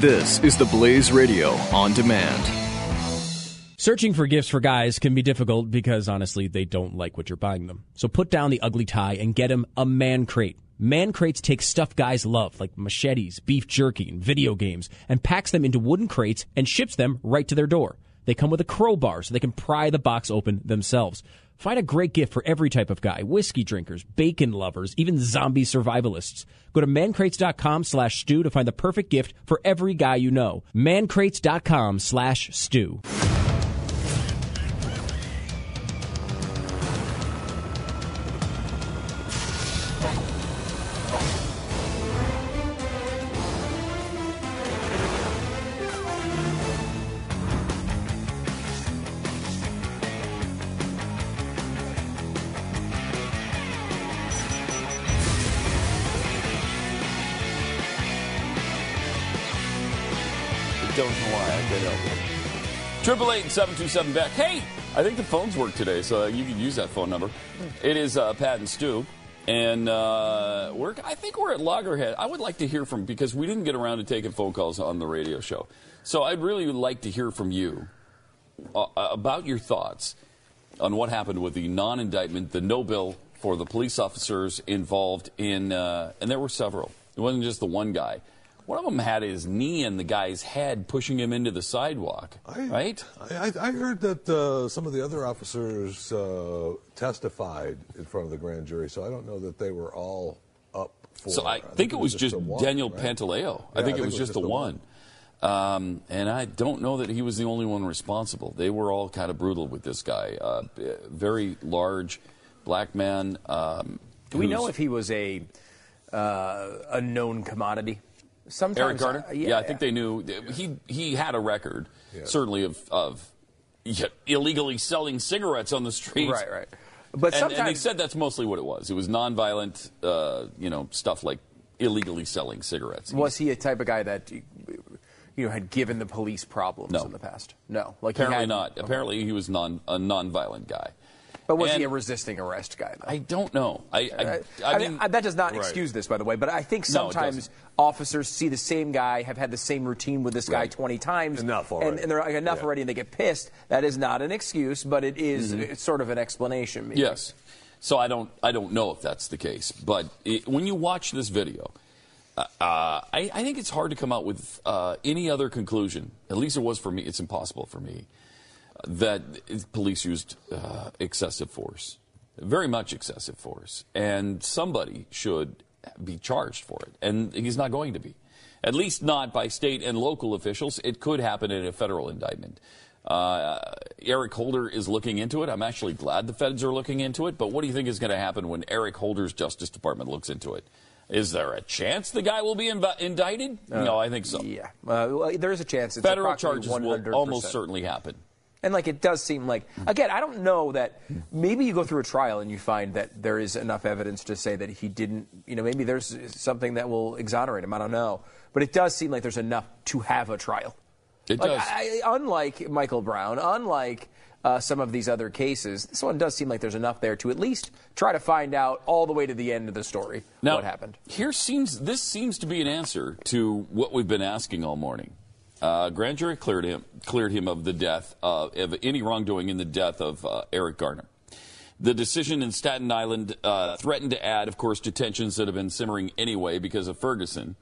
This is the Blaze Radio on demand. Searching for gifts for guys can be difficult because honestly, they don't like what you're buying them. So put down the ugly tie and get them a man crate. Man crates take stuff guys love, like machetes, beef jerky, and video games, and packs them into wooden crates and ships them right to their door. They come with a crowbar so they can pry the box open themselves. Find a great gift for every type of guy whiskey drinkers, bacon lovers, even zombie survivalists. Go to mancrates.com slash stew to find the perfect gift for every guy you know. Mancrates.com slash stew. 727 Beck. Hey, I think the phones work today, so you can use that phone number. It is uh, Pat and Stu. And uh, we're, I think we're at loggerhead. I would like to hear from because we didn't get around to taking phone calls on the radio show. So I'd really like to hear from you uh, uh about your thoughts on what happened with the non-indictment, the no bill for the police officers involved in, uh, and there were several. It wasn't just the one guy. One of them had his knee in the guy's head, pushing him into the sidewalk. I, right? I, I heard that uh, some of the other officers uh, testified in front of the grand jury, so I don't know that they were all up for. So I, think, it was just, the one, Daniel right? Pantaleo. I Yeah, think it was just the one. Um, and I don't know that he was the only one responsible. They were all kind of brutal with this guy. Uh, very large black man. Um, Do we know if he was a uh, a known commodity? Sometimes, Eric Garner? uh, yeah, I think they knew he he had a record, certainly of of yeah, illegally selling cigarettes on the street. Right, right. But and, and they said that's mostly what it was. It was nonviolent, uh, you know, stuff like illegally selling cigarettes. Was he a type of guy that you know had given the police problems No. in the past? No, like he Apparently had- not. Apparently he was non a nonviolent guy. But was he a resisting arrest guy? Though? I don't know. I I, I, I mean, mean, that does not Right. excuse this, by the way. But I think sometimes doesn't. officers see the same guy, have had the same routine with this guy Right. 20 times, Enough and, already. and they're like enough Yeah. already, and they get pissed. That is not an excuse, but it is- Mm-hmm. it's sort of an explanation. Maybe. Yes. So I don't I don't know if that's the case, but it, when you watch this video, uh, uh, I, I think it's hard to come out with uh, any other conclusion. At least it was for me. It's impossible for me that police used uh, excessive force, very much excessive force, and somebody should be charged for it, and he's not going to be. At least not by state and local officials. It could happen in a federal indictment. Uh, Eric Holder is looking into it. I'm actually glad the feds are looking into it. But what do you think is going to happen when Eric Holder's Justice Department looks into it? Is there a chance the guy will be inv- indicted? no, I think so. Yeah, uh, well, there is a chance. It's Federal charges will 100%. almost certainly happen. And like it does seem like again, I don't know that maybe you go through a trial and you find that there is enough evidence to say that he didn't. You know, maybe there's something that will exonerate him. I don't know, but it does seem like there's enough to have a trial. It Like, does. I, I- unlike Michael Brown, unlike uh, some of these other cases, this one does seem like there's enough there to at least try to find out all the way to the end of the story Now, what happened. Here seems this seems to be an answer to what we've been asking all morning. Uh, grand jury cleared him cleared him of the death uh, of any wrongdoing in the death of uh, Eric Garner. The decision in Staten Island uh, threatened to add, of course, to tensions that have been simmering anyway because of Ferguson.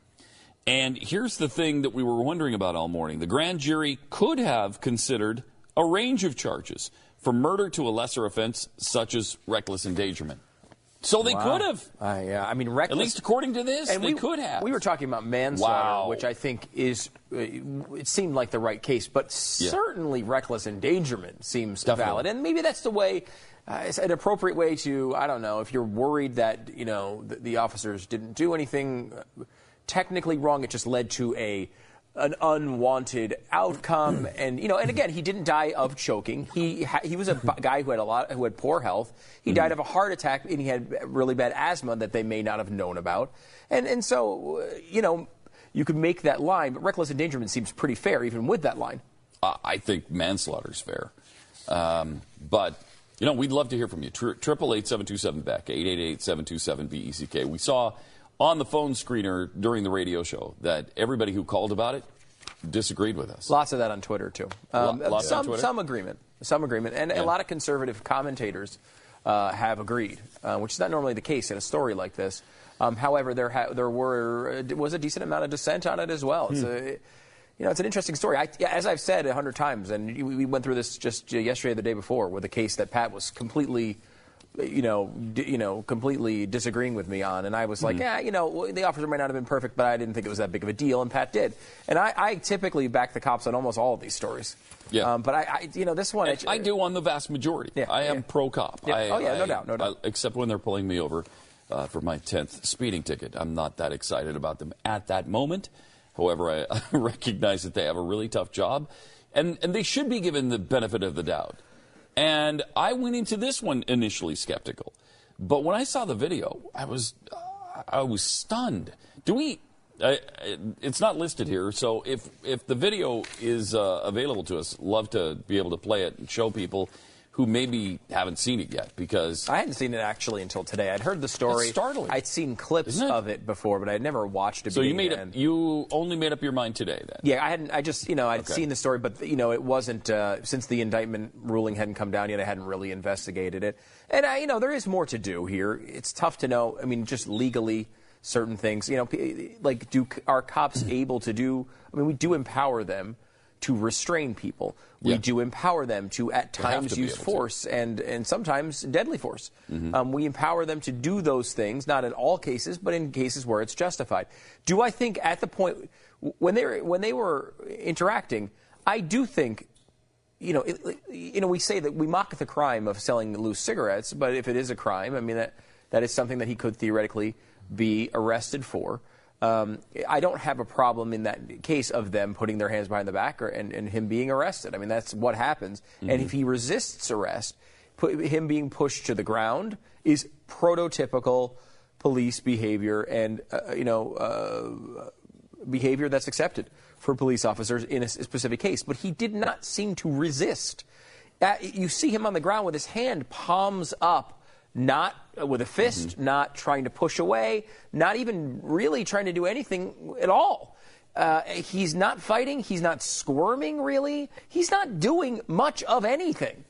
And here's the thing that we were wondering about all morning: the grand jury could have considered a range of charges, from murder to a lesser offense such as reckless endangerment. So they could have. Uh, yeah, I mean, reckless. At least according to this, and they we, could have. We were talking about manslaughter, Wow. which I think is uh, it seemed like the right case, but certainly reckless endangerment seems Definitely. valid, and maybe that's the way. Uh, it's an appropriate way to I don't know if you're worried that you know the, the officers didn't do anything technically wrong. It just led to a an unwanted outcome, and you know, and again, he didn't die of choking. He he was a guy who had a lot who had poor health. He died of a heart attack, and he had really bad asthma that they may not have known about. And and so, you know, you could make that line, but reckless endangerment seems pretty fair, even with that line. Uh, I think manslaughter is fair. Um, but, you know, we'd love to hear from you. Triple eight seven two seven Beck, 888 727 BECK. We saw on the phone screener during the radio show that everybody who called about it disagreed with us. Lots of that on Twitter too. Um, Lo- lots on some Twitter? some agreement, some agreement, and Yeah. a lot of conservative commentators uh, have agreed, uh, which is not normally the case in a story like this. Um, however, there ha- there were uh, was a decent amount of dissent on it as well. It's a, you know, it's an interesting story. I, as I've said a hundred times, and we we went through this just uh, yesterday, or the day before, with a case that Pat was completely you know, d- you know, completely disagreeing with me on, and I was like, yeah, you know, the officer might not have been perfect, but I didn't think it was that big of a deal, and Pat did. And I, I typically back the cops on almost all of these stories. Yeah. Um, but I, I, you know, this one, And I do on the vast majority. Yeah, I am yeah. pro cop. Yeah. I, Oh, yeah, no doubt, no doubt. I- except when they're pulling me over uh, for my 10th speeding ticket. I'm not that excited about them at that moment. However, I, I recognize that they have a really tough job, and, and they should be given the benefit of the doubt. And I went into this one initially skeptical. But when I saw the video, I was, uh, I was stunned. Do we? It's not listed here, so if if the video is uh, available to us, love to be able to play it and show people who maybe haven't seen it yet because I hadn't seen it actually until today. I'd heard the story. That's startling. I'd seen clips it? of it before, but I'd never watched it. so you made up you only made up your mind today then. Yeah, I hadn't. I just, you know, I'd Okay. seen the story, but you know, it wasn't uh, since the indictment ruling hadn't come down yet. I hadn't really investigated it, and I, you know, there is more to do here. It's tough to know. I mean, just legally, certain things. You know, like do are cops able to do? I mean, we do empower them to restrain people. We Yeah. do empower them to at times to use to. force and and sometimes deadly force. Mm-hmm. Um, we empower them to do those things, not in all cases, but in cases where it's justified. Do I think at the point when they were, when they were interacting, I do think. You know, it- you know, we say that we mock the crime of selling loose cigarettes, but if it is a crime, I mean that that is something that he could theoretically be arrested for. Um, I don't have a problem in that case of them putting their hands behind the back or, and, and him being arrested. I mean, that's what happens. And if he resists arrest, put, him being pushed to the ground is prototypical police behavior and, uh, you know, uh, behavior that's accepted for police officers in a specific case. But he did not seem to resist. Uh, you see him on the ground with his hand palms up, not uh, with a fist, not trying to push away, not even really trying to do anything at all. Uh, he's not fighting. He's not squirming, really. He's not doing much of anything.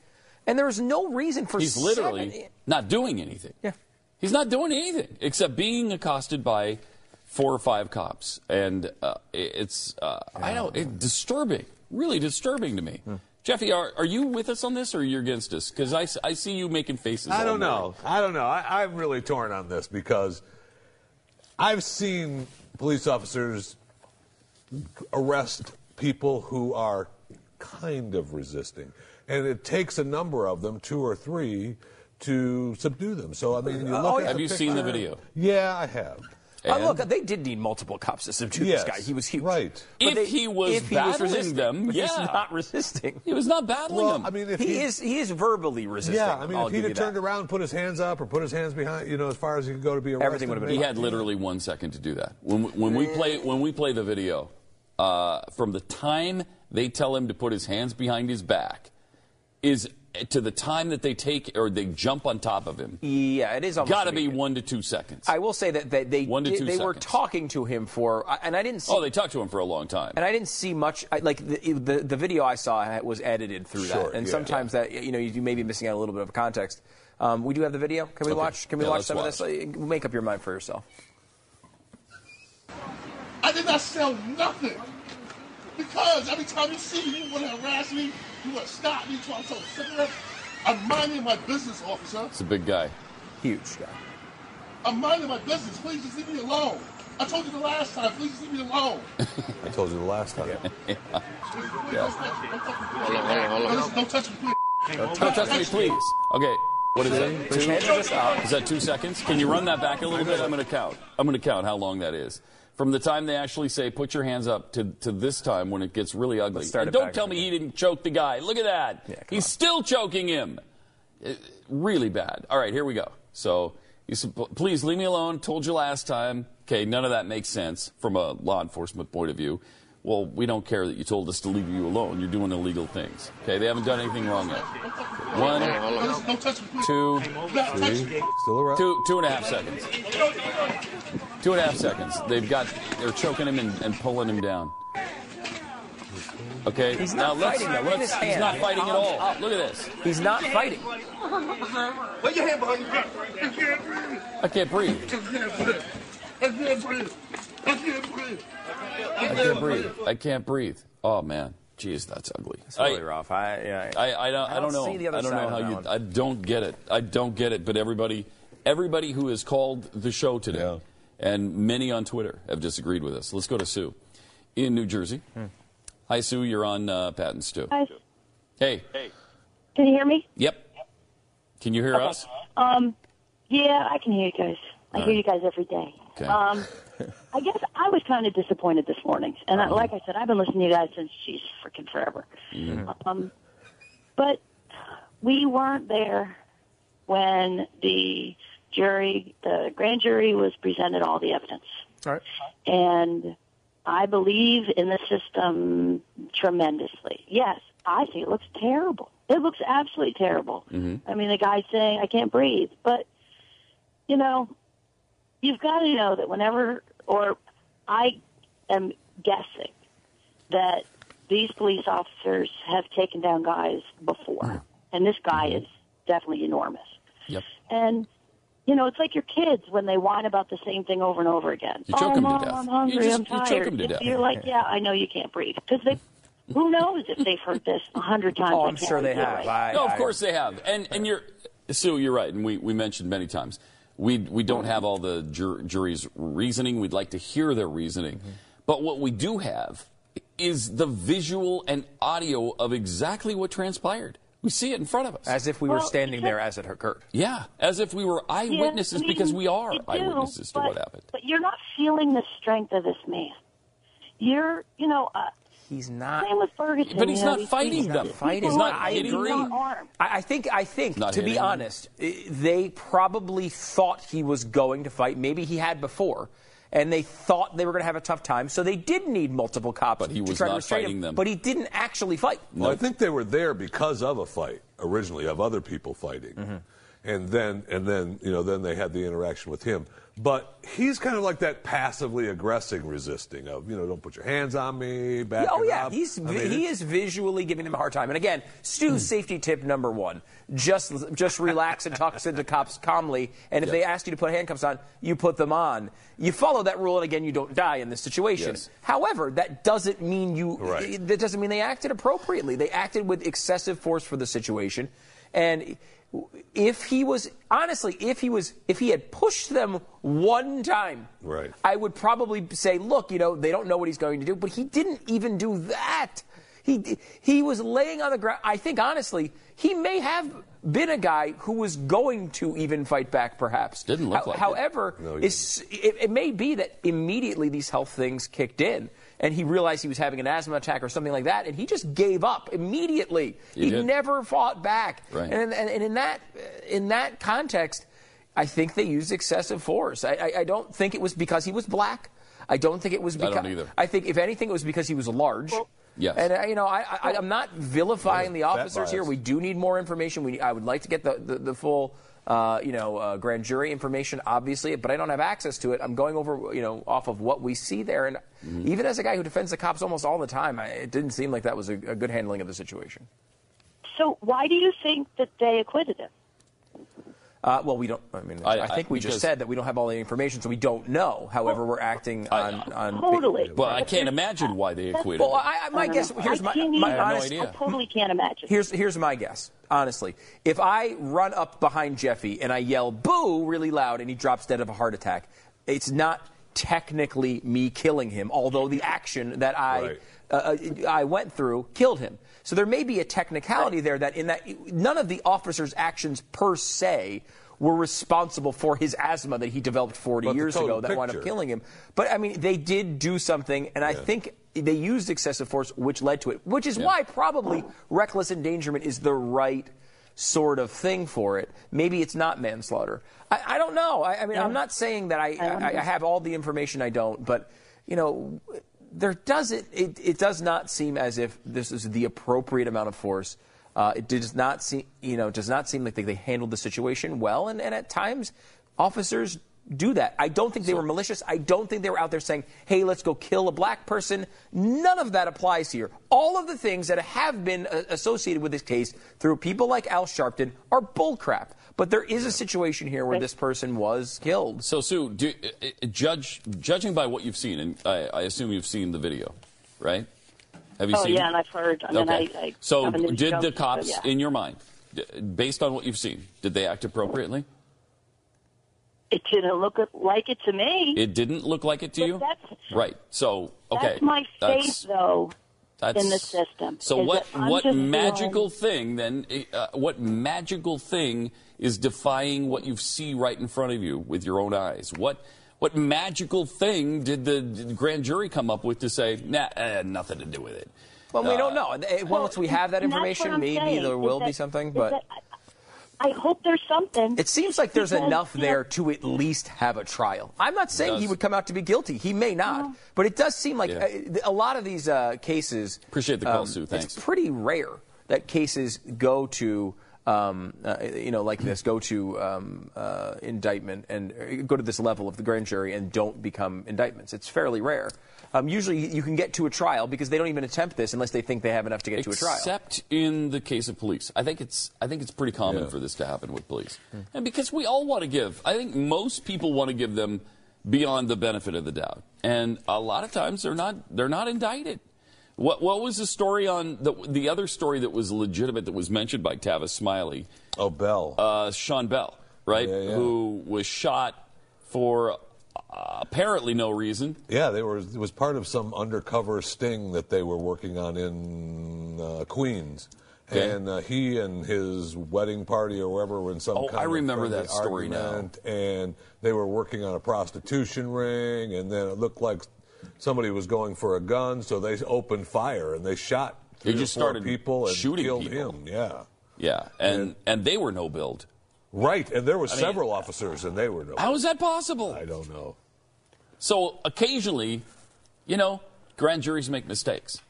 And there's no reason for He's literally seven- not doing anything. Yeah. He's not doing anything except being accosted by four or five cops, and uh, it's uh, I don't it, disturbing, really disturbing to me. Hmm. Jeffy, are, are you with us on this, or you're against us? Because I, I see you making faces. I don't know. I don't know. I, I'm really torn on this because I've seen police officers arrest people who are kind of resisting, and it takes a number of them, two or three, to subdue them. So I mean, you look oh, yeah. Have you seen the uh, video? Yeah, I have. Uh, And- look, they did need multiple cops to subdue Yes, this guy. He was huge. right. But If they- he was if he battling resisting, them, but he's yeah. not resisting. He was not battling Well, them. I mean, if He is he is verbally resisting. Yeah, I mean, I'll if he'd have turned that. around, put his hands up, or put his hands behind, you know, as far as he could go to be arrested. Everything would have been he had literally one second to do that. When we, when we play when we play the video, uh, from the time they tell him to put his hands behind his back, is to the time that they take or they jump on top of him. Yeah, it is almost Got to be one to two seconds. I will say that they they, One to did- two they were talking to him for, and I didn't see. oh, they talked to him for a long time. and I didn't see much. I, like the, the the video I saw was edited through Sure, that, and yeah. sometimes that you know you may be missing out a little bit of context. Um, we do have the video. Can we Okay. watch? Can we Yeah, watch some watch. of this? Make up your mind for yourself. I did not sell nothing. Because every time you see me, you want to harass me, you want to stop me, trying to sell a cigarette. I'm minding my business, officer. It's a big guy. Huge guy. I'm minding my business. Please just leave me alone. I told you the last time. Please just leave me alone. I told you the last time. Don't touch me, Don't touch me, please. Don't touch me, please. Okay. What is that? His hands are just out. Is that two seconds? Can you run that back a little bit? I'm going to count. I'm going to count how long that is. From the time they actually say, put your hands up, to, to this time when it gets really ugly. Start And don't tell me again. he didn't choke the guy. Look at that. Yeah, He's on. still choking him. Uh, really bad. All right, here we go. So, you said, please leave me alone. Told you last time. Okay, none of that makes sense from a law enforcement point of view. Well, we don't care that you told us to leave you alone. You're doing illegal things. Okay, they haven't done anything wrong yet. One, Please Don't touch me, please. two, Don't touch me. Still around? Two, two and a half seconds. Two and a half seconds. They've got, they're choking him and, and pulling him down. Okay, He's now let's, fighting, though. Look at let's- he's hand. not fighting at all. up. Look at this. He's not fighting. Put your hand behind your back. I can't breathe. I can't breathe. I can't breathe. I can't breathe. I can't breathe. I can't breathe. I can't breathe. Oh man, jeez, that's ugly. It's really I- rough. I, yeah, I, I don't, I don't don't know. see the other I don't side know how you. one. I don't get it. I don't get it. But everybody, everybody who has called the show today, Yeah. And many on Twitter have disagreed with us. Let's go to Sue in New Jersey. Hi, Sue. You're on uh, Pat and Stu. Guys, Hey. Hey. Can you hear me? Yep. Can you hear us? Um, yeah, I can hear you guys. I hear you guys every day. Okay. Um, I guess I was kind of disappointed this morning, and I, like I said, I've been listening to you guys since she's freaking forever. Um, but we weren't there when the jury, the grand jury, was presented all the evidence. All right. and I believe in the system tremendously. Yes, I think it looks terrible. It looks absolutely terrible. Mm-hmm. I mean, the guy's saying, I can't breathe. But, you know, you've got to know that whenever, or I am guessing that these police officers have taken down guys before. Mm-hmm. And this guy mm-hmm. is definitely enormous. Yep. And you know, it's like your kids when they whine about the same thing over and over again. You choke oh, 'em to Mom, death. I'm You hungry. just- I'm you choke tired. 'em to death. You're like, yeah, I know you can't breathe because they. Who knows if they've heard this a hundred times? Oh, I I'm sure they have. right? I, No, of I- course they have. And and you're Sue, you're right, and we, we mentioned many times. We we don't have all the jur- jury's reasoning. We'd like to hear their reasoning. But what we do have is the visual and audio of exactly what transpired. We see it in front of us. As if we were standing because- there as it occurred. yeah, as if we were Yeah, eyewitnesses I mean, because we are you do, eyewitnesses to but, what happened. But you're not feeling the strength of this man. You're, you know, uh, He's not. same with Ferguson. But he's you know, not these fighting people- them. these Fighting. people He's not are- I hitting agree. them. Armed. I, I think. I think. Not to be hitting them. honest, they probably thought he was going to fight. Maybe he had before, and they thought they were going to have a tough time. So they did need multiple cops. But he to was try to not restrain fighting him, them. But he didn't actually fight. Well, I think they were there because of a fight originally of other people fighting, Mm-hmm. and then and then you know then they had the interaction with him. But he's kind of like that passively aggressive resisting of you know don't put your hands on me. Back oh yeah, up. he's I mean, he Hmm. is visually giving him a hard time. And again, Stu's safety tip number one: just just relax and talk to the cops calmly. And if Yeah. they ask you to put handcuffs on, you put them on. You follow that rule, and again, you don't die in this situation. Yes. However, that doesn't mean you. Right. That doesn't mean they acted appropriately. They acted with excessive force for the situation, and. If he was honestly, if he was, if he had pushed them one time, Right. I would probably say, look, you know, they don't know what he's going to do, but he didn't even do that. He he was laying on the ground. I think honestly, he may have been a guy who was going to even fight back, perhaps. Didn't look like it. However, No, it, it may be that immediately these health things kicked in. And he realized he was having an asthma attack or something like that, and he just gave up immediately. He he did. never fought back. Right. And, and, and in that in that context, I think they used excessive force. I, I, I don't think it was because he was black. I don't think it was because. I don't either. I think if anything, it was because he was large. Yes. And uh, you know, I, I, I'm not vilifying the officers here. We do need more information. We, I would like to get the the, the full. Uh, you know, uh, grand jury information, obviously, but I don't have access to it. I'm going over, you know, off of what we see there, and Mm-hmm. even as a guy who defends the cops almost all the time, I, it didn't seem like that was a, a good handling of the situation. So why do you think that they acquitted him? Uh, well, we don't. I mean, I, I- think we just said that we don't have all the information, so we don't know. However, we're acting on on Totally. Well, I can't imagine why they acquitted Well, him. I, I, my I guess here's I my, can't my even- I have no idea. I totally can't imagine. Here's here's my guess. Honestly, if I run up behind Jeffy and I yell "boo" really loud and he drops dead of a heart attack, it's not technically me killing him. Although the action that I Right. uh, I went through killed him. So there may be a technicality there that in that none of the officer's actions per se were responsible for his asthma that he developed 40 But years total ago that wound up killing him. But I mean, they did do something, and I think they used excessive force, which led to it. Which is why probably reckless endangerment is the right sort of thing for it. Maybe it's not manslaughter. I, I don't know. I, I mean, I'm not saying that I, I, I have all the information. I don't, but you know, there doesn't. It, it does not seem as if this is the appropriate amount of force. Uh, it does not seem, you know, does not seem like they, they handled the situation well, and, and at times, officers do that. I don't think they were malicious. I don't think they were out there saying, hey, let's go kill a black person. None of that applies here. All of the things that have been uh, associated with this case through people like Al Sharpton are bullcrap. But there is a situation here where this person was killed. So, Sue, do, uh, uh, judge, judging by what you've seen, and I, I assume you've seen the video, right? Have you seen it? Oh seen yeah, it? and I've heard. I mean, Okay. I, I so, have an did the cops, so, yeah. in your mind, d- based on what you've seen, did they act appropriately? It didn't look like it to me. It didn't look like it to But you? that's- right. So, okay. That's my That's- though, that's- in the system. So is what what magical feeling- thing then uh, what magical thing is defying what you see right in front of you with your own eyes? What what magical thing did the grand jury come up with to say, nah, uh, nothing to do with it? Well, we Uh, don't know. And, uh, Once we have that And that's what information, maybe saying, there is will be something. But that I, I hope there's something. It seems like there's Because, enough you know- there to at least have a trial. I'm not saying he would come out to be guilty. He may not. But it does seem like Yeah. uh, a lot of these uh, cases. um, Appreciate the call, Sue. Thanks. It's pretty rare that cases go to. Um, uh, you know, like this, go to um, uh, indictment and uh, go to this level of the grand jury and don't become indictments. It's fairly rare. Um, usually, you can get to a trial because they don't even attempt this unless they think they have enough to get to a trial. Except in the case of police, I think it's I think it's pretty common Yeah. for this to happen with police, Hmm. and because we all want to give. I think most people want to give them beyond the benefit of the doubt, and a lot of times they're not they're not indicted. What what was the story on the the other story that was legitimate that was mentioned by Tavis Smiley? Oh, Bell. Uh, Sean Bell, right, Yeah, yeah. who was shot for apparently no reason. Yeah, they were. It was part of some undercover sting that they were working on in uh, Queens, Okay. and uh, he and his wedding party or wherever were in some Oh, kind I remember that story now. And they were working on a prostitution ring, and then it looked like somebody was going for a gun, so they opened fire and they shot. They three or just four started people and shooting killed people. him. Yeah, Yeah, and and they were no billed. Right. And there were mean- several officers, and they were no. How is that possible? I don't know. So occasionally, you know, grand juries make mistakes.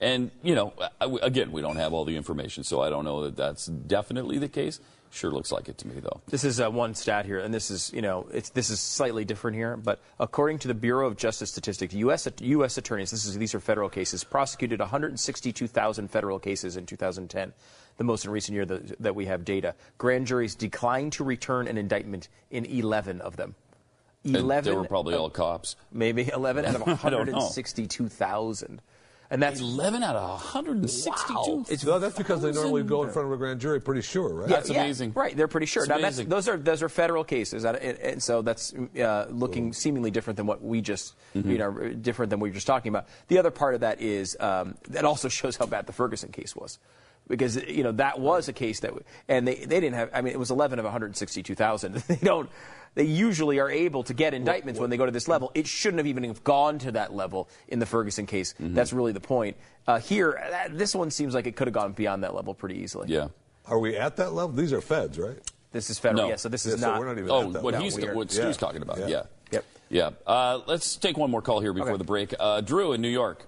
And, you know, I- again, we don't have all the information, so I don't know that that's definitely the case. Sure looks like it to me, though. This is uh, one stat here, and this is, you know, it's, this is slightly different here. But according to the Bureau of Justice Statistics, U.S. U.S. attorneys, this is these are federal cases, prosecuted 162,000 federal cases in 2010, the most in recent year that, that we have data. Grand juries declined to return an indictment in 11 of them. And 11 they were probably of- all cops. maybe 11 out of I don't know. 162,000, and that's 11 out of 162. It's No, that's because they normally go in front of a grand jury pretty sure, right? That's amazing. Right, they're pretty sure. It's now, that's, amazing. those are those are federal cases, and, and, and so that's uh, looking seemingly different than what we just, Mm-hmm. you know, different than we were just talking about. The other part of that is um, that also shows how bad the Ferguson case was. Because you know that was a case that, and they, they didn't have. I mean, it was 11 of 162,000. They don't. They usually are able to get indictments when they go to this level. It shouldn't have even have gone to that level in the Ferguson case. Mm-hmm. That's really the point. Uh, here, that, this one seems like it could have gone beyond that level pretty easily. Yeah. Are we at that level? These are feds, right? This is federal. No. Yeah, so this Yeah, is so not. we're not even Oh, at that what, level. he's, we are- what Yeah. Stu's talking about. Yeah. Yeah. Yep. Yeah. Uh, let's take one more call here before Okay. the break. Uh, Drew in New York.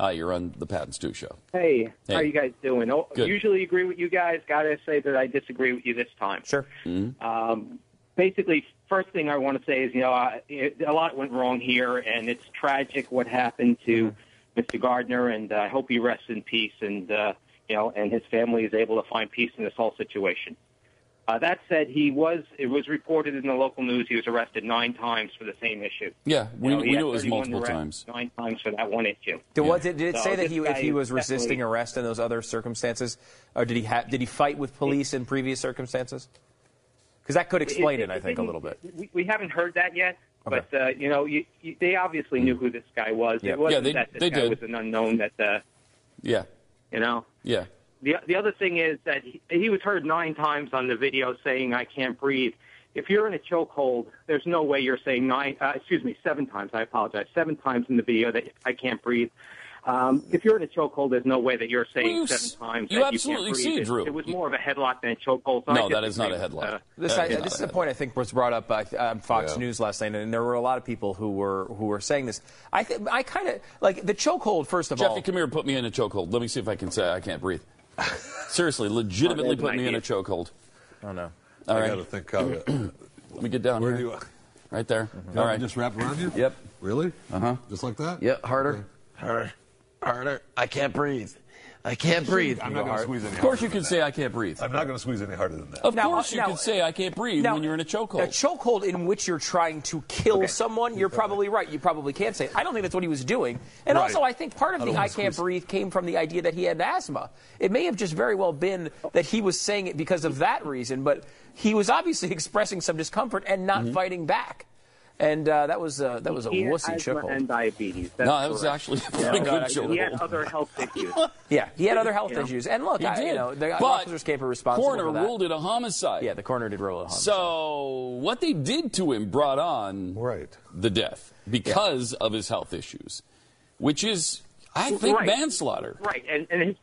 Hi, you're on the Pat and Stu show. Hey, Hey. how you guys doing? Oh, Good. Usually agree with you guys. Got to say that I disagree with you this time. Sure. Um, basically, first thing I want to say is, you know, I, it, a lot went wrong here, and it's tragic what happened to Mr. Gardner, and uh, I hope he rests in peace, and uh, you know, and his family is able to find peace in this whole situation. Uh, that said, he was. It was reported in the local news he was arrested nine times for the same issue. Yeah, we, You know, we knew it was multiple times. Nine times for that one issue. Did, what, did, did it So say that he, if he was resisting arrest in those other circumstances, or did he ha- did he fight with police in previous circumstances? Because that could explain it, I think, a didn't- little bit. We, we haven't heard that yet, Okay. but uh, you know, you, you, they obviously knew who this guy was. Yeah. It wasn't Yeah, they- that this they guy did. was an unknown. That uh, Yeah. you know. Yeah. The the other thing is that he, he was heard nine times on the video saying, "I can't breathe." If you're in a chokehold, there's no way you're saying nine. Uh, excuse me, seven times. I apologize. Seven times in the video that I can't breathe. Um, if you're in a chokehold, there's no way that you're saying Well, you seven s- times you that absolutely you can't see, breathe. It- Drew. It, was more of a headlock than a chokehold. So I No, that is not a headlock. uh, This, Uh, I, yeah. this is a point I think was brought up by um, Fox Yeah. News last night, and there were a lot of people who were who were saying this. I think I kind of like the chokehold. First of all, Jeffy, come here and put me in a chokehold. Let me see if I can say I can't breathe. Seriously, legitimately Oh, put me in a chokehold. I don't know. All I right. got to think how to. Let me get down Where here. do you? right there. Got All it right. Just wrap around you? Yep. Really? Uh huh. Just like that? Yeah, harder. Harder. Harder. I can't breathe. I can't breathe. I'm not going to squeeze any harder. Of course, you can say that. I can't breathe. I'm not going to squeeze any harder than that. Of Now, course, uh, you now- can say I can't breathe Now, when you're in a chokehold. A chokehold in which you're trying to kill someone, you're probably right. You probably can't say it. I don't think that's what he was doing. And Right. also, I think part of I the I can't breathe came from the idea that he had asthma. It may have just very well been that he was saying it because of that reason, but he was obviously expressing some discomfort and not Mm-hmm. fighting back. And uh, that was uh, that was a He wussy asthma chokehold. and diabetes. That's no, that was correct. actually a pretty no, good actually, He had other health issues. Yeah, he had other health You know? issues. And look, He I, did. you know, the but officers came responsible coroner for that. ruled it a homicide. Yeah, the coroner did rule it. a homicide. So what they did to him brought on Right. the death because of his health issues, which is, I think, Right. manslaughter. Right, and and his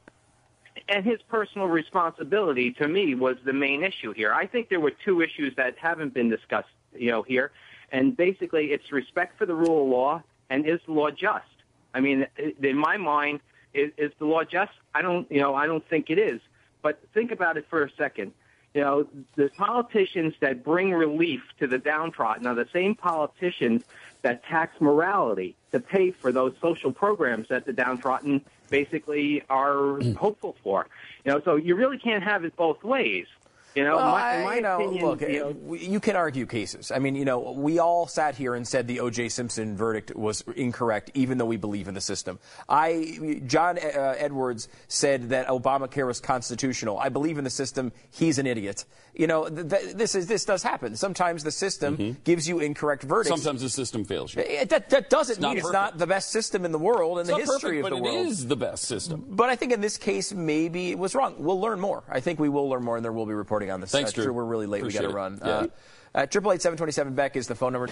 and his personal responsibility to me was the main issue here. I think there were two issues that haven't been discussed, you know, here, and basically it's respect for the rule of law and is the law just? I mean, in my mind, is, is the law just? I don't, you know, I don't think it is. But think about it for a second. You know, the politicians that bring relief to the downtrodden are the same politicians that tax morality to pay for those social programs that the downtrodden basically are mm. hopeful for. You know, so you really can't have it both ways. You know, Well, my, in I- my you know, opinion, look, you uh, know, you can argue cases. I mean, you know, we all sat here and said the O.J. Simpson verdict was incorrect, even though we believe in the system. I, John uh, Edwards said that Obamacare was constitutional. I believe in the system. He's an idiot. You know, th- th- this is this does happen. Sometimes the system gives you incorrect verdicts. Sometimes the system fails you. It- that, that doesn't not mean it's not the best system in the world in It's the history perfect, of the it world. is the best system. But I think in this case, maybe it was wrong. We'll learn more. I think we will learn more, and there will be reporting on this. Thanks, uh, Drew. Drew. We're really late. Appreciate we got to run. Yeah. Uh, Triple eight seven twenty seven Beck is the phone number.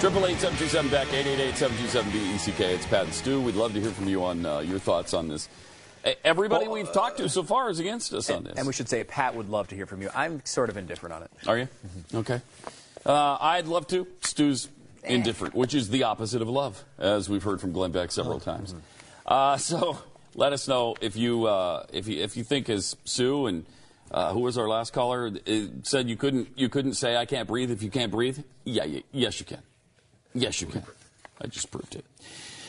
Triple eight seven two seven back eight eight eight seven two seven BECK. It's Pat and Stu. We'd love to hear from you on uh, your thoughts on this. Everybody we've talked to so far is against us on this. And we should say Pat would love to hear from you. I'm sort of indifferent on it. Are you? Okay. Uh, I'd love to. Stu's indifferent, which is the opposite of love, as we've heard from Glenn Beck several times. Uh, so let us know if you uh, if you if you think as Sue and uh, who was our last caller uh, said you couldn't you couldn't say I can't breathe if you can't breathe. Yeah, y- yes you can. Yes you can. I just proved it.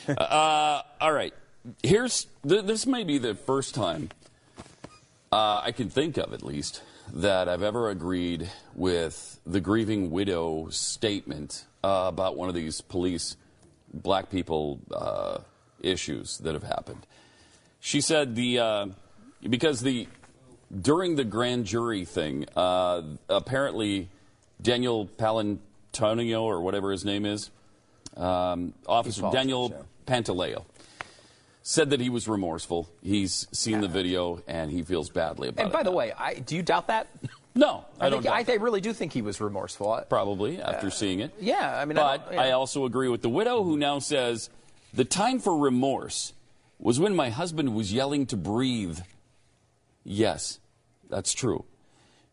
uh, all right. Here's th- this may be the first time uh, I can think of, at least, that I've ever agreed with the grieving widow statement uh, about one of these police black people uh, issues that have happened. She said the uh, because the during the grand jury thing, uh, apparently Daniel Palantonio or whatever his name is, um, Officer Daniel Pantaleo said that he was remorseful. He's seen the video and he feels badly about it. And it. by the now. way, I, do you doubt that? no, I, I, don't. think, I. I really do think he was remorseful. Probably uh, after seeing it. Yeah, I mean, but don't- yeah. I also agree with the widow who now says the time for remorse was when my husband was yelling to breathe. Yes, that's true.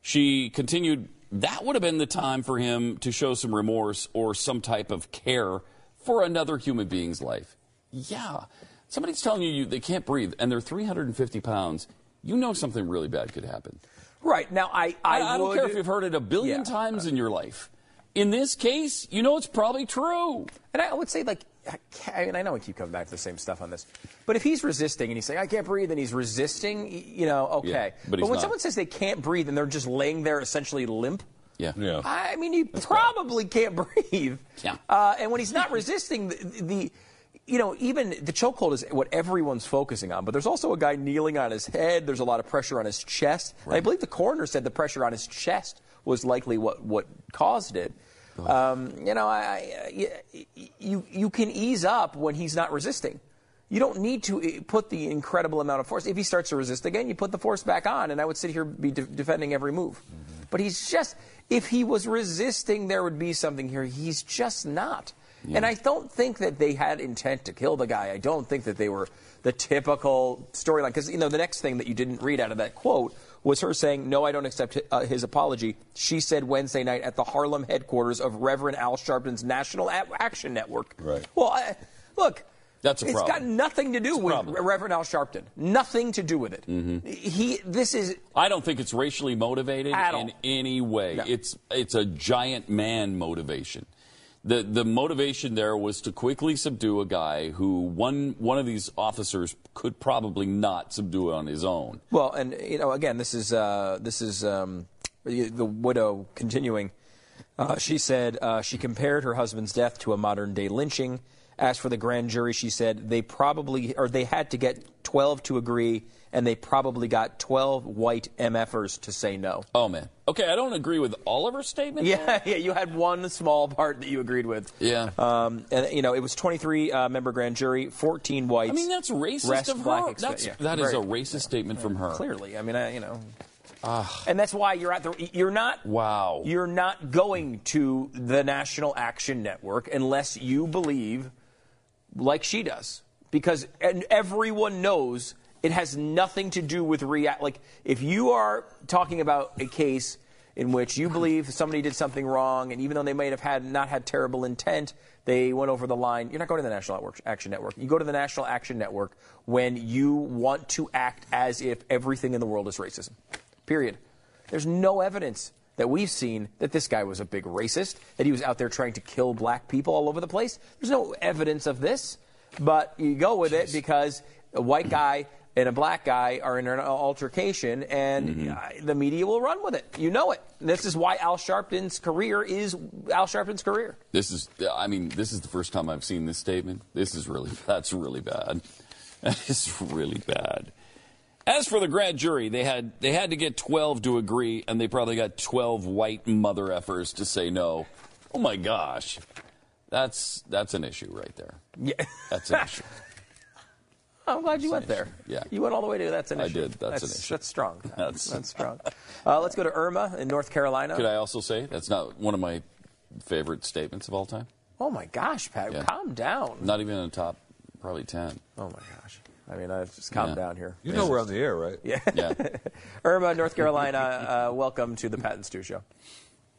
She continued, that would have been the time for him to show some remorse or some type of care for another human being's life. Yeah. Somebody's telling you, you they can't breathe and they're 350 pounds. You know something really bad could happen. Right now, I I, I, I don't would- care if you've heard it a billion Yeah. times in your life. In this case, you know it's probably true. And I would say, like, I, I mean, I know we keep coming back to the same stuff on this, but if he's resisting and he's saying, I can't breathe, and he's resisting, you know, okay. Yeah, but he's when not. someone says they can't breathe and they're just laying there essentially limp, Yeah. Yeah. I mean, you probably can't breathe. Yeah. Uh, and when he's not resisting, the, the you know, even the chokehold is what everyone's focusing on. But there's also a guy kneeling on his head. There's a lot of pressure on his chest. And I believe the coroner said the pressure on his chest was likely what, what caused it. Um, you know, I, I, you, you can ease up when he's not resisting. You don't need to eh, put the incredible amount of force. If he starts to resist again, you put the force back on, and I would sit here be de- defending every move. But he's just, if he was resisting, there would be something here. He's just not. And I don't think that they had intent to kill the guy. I don't think that they were the typical storyline. Because, you know, the next thing that you didn't read out of that quote was her saying, No, I don't accept uh, his apology. She said Wednesday night at the Harlem headquarters of Reverend Al Sharpton's National Action Network. Right. Well, I, look. That's a It's problem. got nothing to do It's with. Reverend Al Sharpton. Nothing to do with it. He. This is I don't think it's racially motivated in any way. No. It's it's a giant man motivation. The the motivation there was to quickly subdue a guy who one one of these officers could probably not subdue on his own. Well, and you know, again, this is uh, this is um, the widow continuing. Uh, she said uh, she compared her husband's death to a modern day lynching. As for the grand jury, she said they probably or they had to get 12 to agree, and they probably got 12 white MFers to say no. Oh man. Okay, I don't agree with all of her statement. Yeah, yeah, you had one small part that you agreed with. Yeah. Um, and you know, it was 23 uh, member grand jury, 14 whites. I mean that's racist rest of black her. That's yeah, that is very- a racist statement from her. Clearly, I mean, I, you know. and that's why you're at the. You're not. Wow. You're not going to the National Action Network unless you believe, like she does, because and everyone knows it has nothing to do with react. Like if you are talking about a case in which you believe somebody did something wrong, and even though they might have had not had terrible intent, they went over the line. You're not going to the National Action Network. You go to the National Action Network when you want to act as if everything in the world is racism. Period. There's no evidence that we've seen that this guy was a big racist, that he was out there trying to kill black people all over the place. There's no evidence of this, but you go with it because a white guy and a black guy are in an altercation, and uh, the media will run with it. You know it. This is why Al Sharpton's career is Al Sharpton's career. This is, I mean, this is the first time I've seen this statement. This is really, that's really bad. That is really bad. As for the grand jury, they had they had to get 12 to agree, and they probably got 12 white mother effers to say no. Oh my gosh, that's that's an issue right there. Yeah. That's an issue. I'm glad you That's went there. Yeah. You went all the way to that's an issue. I did. That's an issue. That's strong. That's- That's, strong. Uh, let's go to Irma in North Carolina. Could I also say that's not one of my favorite statements of all time? Oh my gosh, Pat, Yeah. calm down. Not even in the top, probably 10. Oh my gosh. I mean, I've just calm Yeah. down here. You know we're on the air, right? Yeah. Yeah. Irma, North Carolina, uh, welcome to the Pat and Stu Show.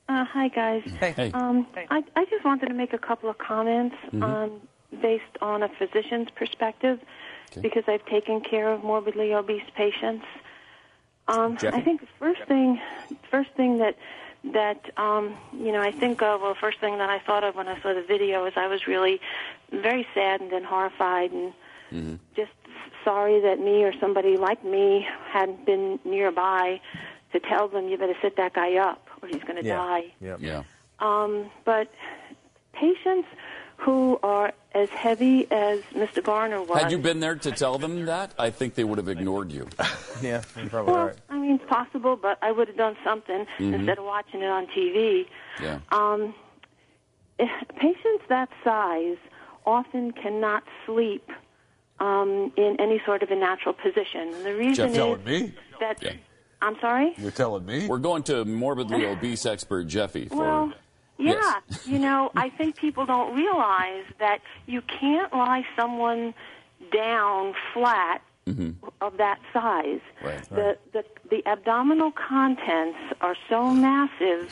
Uh, hi, guys. Hey. Hey. Um, I, I just wanted to make a couple of comments um, based on a physician's perspective because I've taken care of morbidly obese patients. Um, Jeffy? I think the first thing, first thing that that um, you know I think of, well, first thing that I thought of when I saw the video is I was really very saddened and horrified and just sorry that me or somebody like me hadn't been nearby to tell them you better sit that guy up or he's going to die. Yep. Yeah. Um, but patients who are as heavy as Mr. Garner was. Had you been there to tell them that, I think they would have ignored you. Yeah, you're probably well, right. I mean, it's possible, but I would have done something instead of watching it on TV. Yeah. Um, eh, patients that size often cannot sleep um, in any sort of a natural position. And the reason Jeff is telling me? that Yeah. I'm sorry. You're telling me? We're going to morbidly obese expert Jeffy for. Well, yeah, Yes. you know, I think people don't realize that you can't lie someone down flat of that size. Right. The, the the abdominal contents are so massive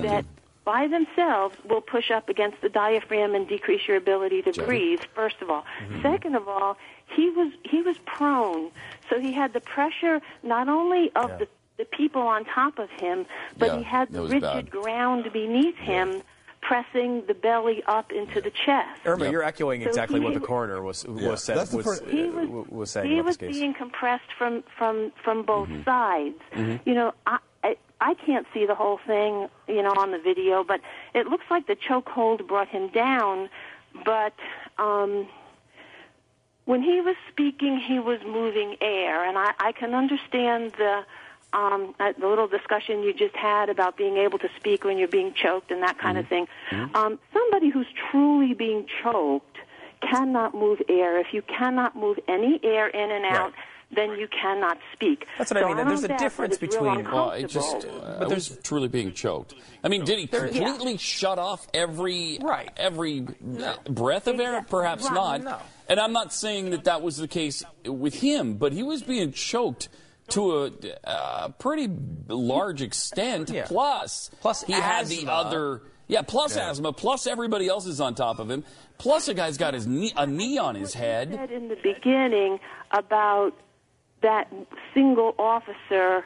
that by themselves will push up against the diaphragm and decrease your ability to breathe. First of all, second of all, he was he was prone, so he had the pressure not only of the the people on top of him, but Yeah, he had the rigid bad. ground beneath him, pressing the belly up into the chest. Irma, Yep. you're echoing So exactly he- what the coroner was was Yeah, said, that's the was, He uh, was- w- was saying he about was this case. being compressed from from from both Mm-hmm. sides. You know, I, I can't see the whole thing, you know, on the video, but it looks like the chokehold brought him down. But um, when he was speaking, he was moving air, and I, I can understand the. Um, uh, the little discussion you just had about being able to speak when you're being choked and that kind of thing. Um, somebody who's truly being choked cannot move air. If you cannot move any air in and out, then you cannot speak. That's what I mean, and there's a difference between- Well, it just, uh, but there's truly being choked. I mean, did he completely shut off every Right. every breath of air? Perhaps Right. not. No. And I'm not saying that that was the case with him, but he was being choked to a uh, pretty large extent. Yeah. Plus, Plus he had the other. Yeah, plus asthma, plus everybody else is on top of him. Plus, a guy's got his knee, a knee on his head. said in the beginning about that single officer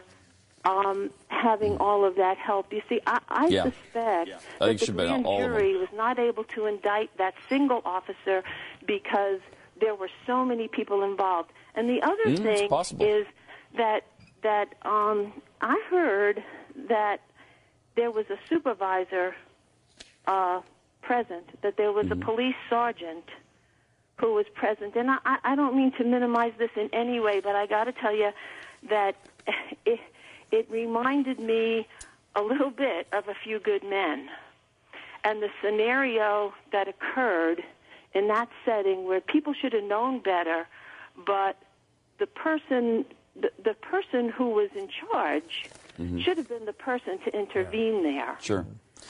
um, having all of that help. You see, I, I Yeah. suspect I think that the grand jury was not able to indict that single officer because there were so many people involved. And the other Mm, thing is that that um, I heard that there was a supervisor uh, present, that there was Mm-hmm. a police sergeant who was present. And I, I- don't mean to minimize this in any way, but I got to tell you that it, it reminded me a little bit of a few good men. And the scenario that occurred in that setting where people should have known better, but the person, the, the person who was in charge mm-hmm. should have been the person to intervene there. Sure.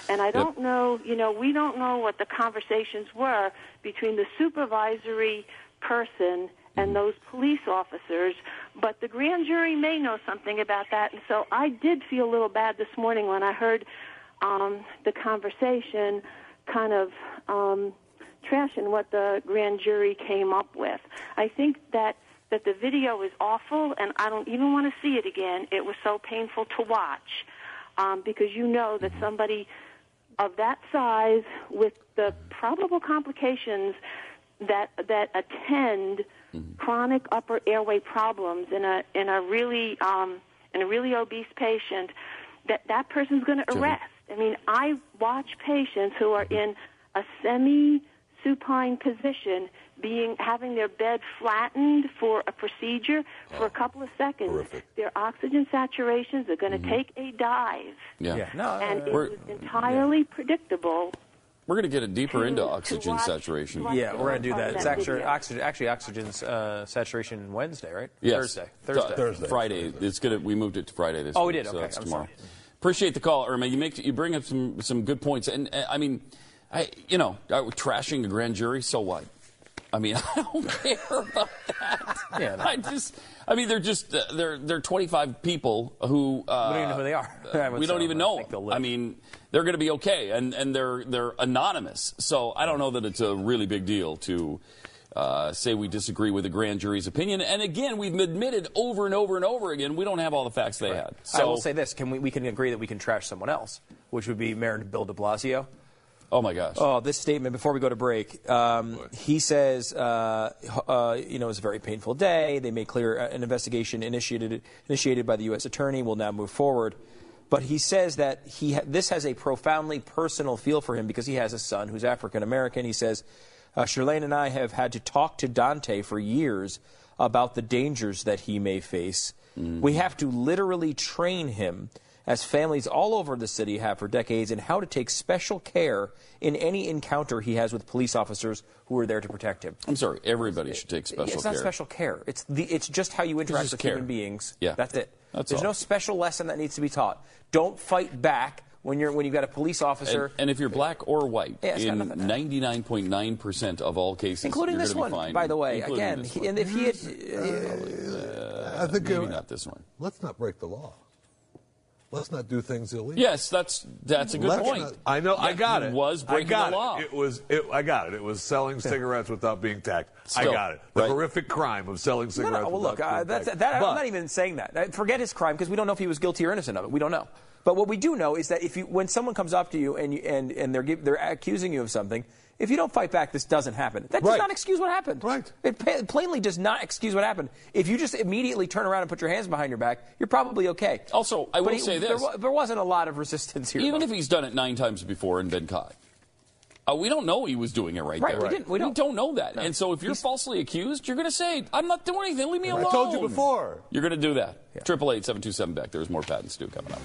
And I don't know, you know, we don't know what the conversations were between the supervisory person and those police officers, but the grand jury may know something about that. And so I did feel a little bad this morning when I heard um, the conversation kind of um, trashing what the grand jury came up with. I think that that the video is awful, and I don't even want to see it again. It was so painful to watch um, because you know that somebody of that size with the probable complications that that attend chronic upper airway problems in a in a really um, in a really obese patient that that person's going to arrest. I mean, I watch patients who are in a semi supine position being having their bed flattened for a procedure for a couple of seconds. Horrific. Their oxygen saturations are going to take a dive. Yeah. Yeah, no, And it was entirely predictable. We're going to get it deeper to- into oxygen watch- saturation. watch Yeah, the we're gonna do that. It's actually video. oxygen. Actually, oxygen's uh, saturation Wednesday, right? Yes. Thursday. Thursday. Thursday. Friday. It's gonna. We moved it to Friday this Oh, we week, did? so Okay, that's I'm tomorrow. sorry. Appreciate the call, Irma. You make you bring up some some good points, and uh, I mean, I you know, uh, trashing a grand jury. So what? I mean, I don't care about that. Yeah, no. I just. I mean, they're just uh, they're they're 25 people who uh, We don't even know who they are. I we don't even know. them. I mean, they're going to be okay, and and they're they're anonymous. So I don't know that it's a really big deal to uh, say we disagree with the grand jury's opinion. And again, we've admitted over and over and over again we don't have all the facts they had. So I will say this: Can we we can agree that we can trash someone else, which would be Mayor Bill De Blasio. Oh my gosh. Oh, this statement before we go to break. Um, he says, uh, uh, you know, it was a very painful day. They made clear uh, an investigation initiated initiated by the U.S. Attorney will now move forward. But he says that he ha- this has a profoundly personal feel for him because he has a son who's African American. He says, uh, Chirlane and I have had to talk to Dante for years about the dangers that he may face. We have to literally train him as families all over the city have for decades, and how to take special care in any encounter he has with police officers who are there to protect him. I'm sorry. Everybody should take special care. it's care. not special care. It's the, it's just how you interact with care. human beings. Yeah. that's it. That's There's all. no special lesson that needs to be taught. Don't fight back when you're when you've got a police officer. And, and if you're black or white, Yeah, in 99.9% of all cases, Including you're this one, be fine, by the way. Again, he, and if he had, I think maybe uh, not this one. Let's not break the law. Let's not do things illegal. Yes, that's that's a good Let's point. not- I know. I got it. Was I breaking got the law. It. it was. It, I got it. It was selling cigarettes without being taxed. Still, I got it. The right. horrific crime of selling cigarettes. no, no, well, look, without uh, being that's, taxed. that, But- I'm not even saying that. Uh, Forget his crime because we don't know if he was guilty or innocent of it. We don't know. But what we do know is that if you, when someone comes up to you and you, and and they're they're accusing you of something, if you don't fight back, this doesn't happen. That does Right. not excuse what happened. Right. It pa- plainly does not excuse what happened. If you just immediately turn around and put your hands behind your back, you're probably okay. Also, I But will he- say there, this. wa- there wasn't a lot of resistance here. Even though. if he's done it nine times before and been caught. Uh, we don't know he was doing it right, Right, there. we didn't- we don't. know that. And so if you're falsely accused, you're going to say, I'm not doing anything. Leave me I alone. told you before. You're going to do that. Triple eight seven two seven Beck. There's more Pat and Stu coming up.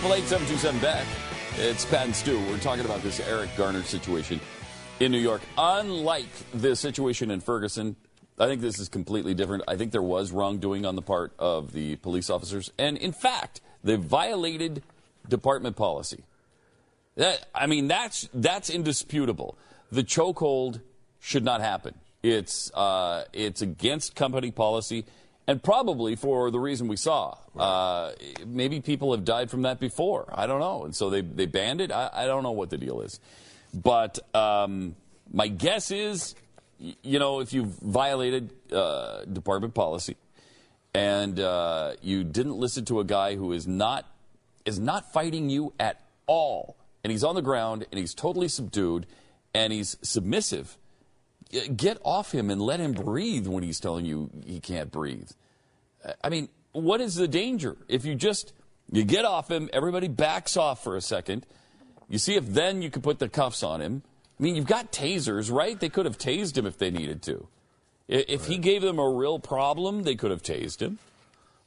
Triple eight seven two seven Beck. It's Pat and Stu. We're talking about this Eric Garner situation in New York. Unlike the situation in Ferguson, I think this is completely different. I think there was wrongdoing on the part of the police officers, and in fact, they violated department policy. That I mean, that's that's indisputable. The chokehold should not happen. It's uh, it's against company policy, and probably for the reason we saw. Uh, maybe people have died from that before. I don't know, and so they they banned it. I, I don't know what the deal is, but um, my guess is, you know, if you've violated uh, department policy, and uh, you didn't listen to a guy who is not is not fighting you at all, and he's on the ground and he's totally subdued and he's submissive, get off him and let him breathe when he's telling you he can't breathe. I mean, what is the danger if you just you get off him, everybody backs off for a second, you see if then you could put the cuffs on him. I mean, you've got tasers, right? They could have tased him if they needed to. If he gave them a real problem, they could have tased him.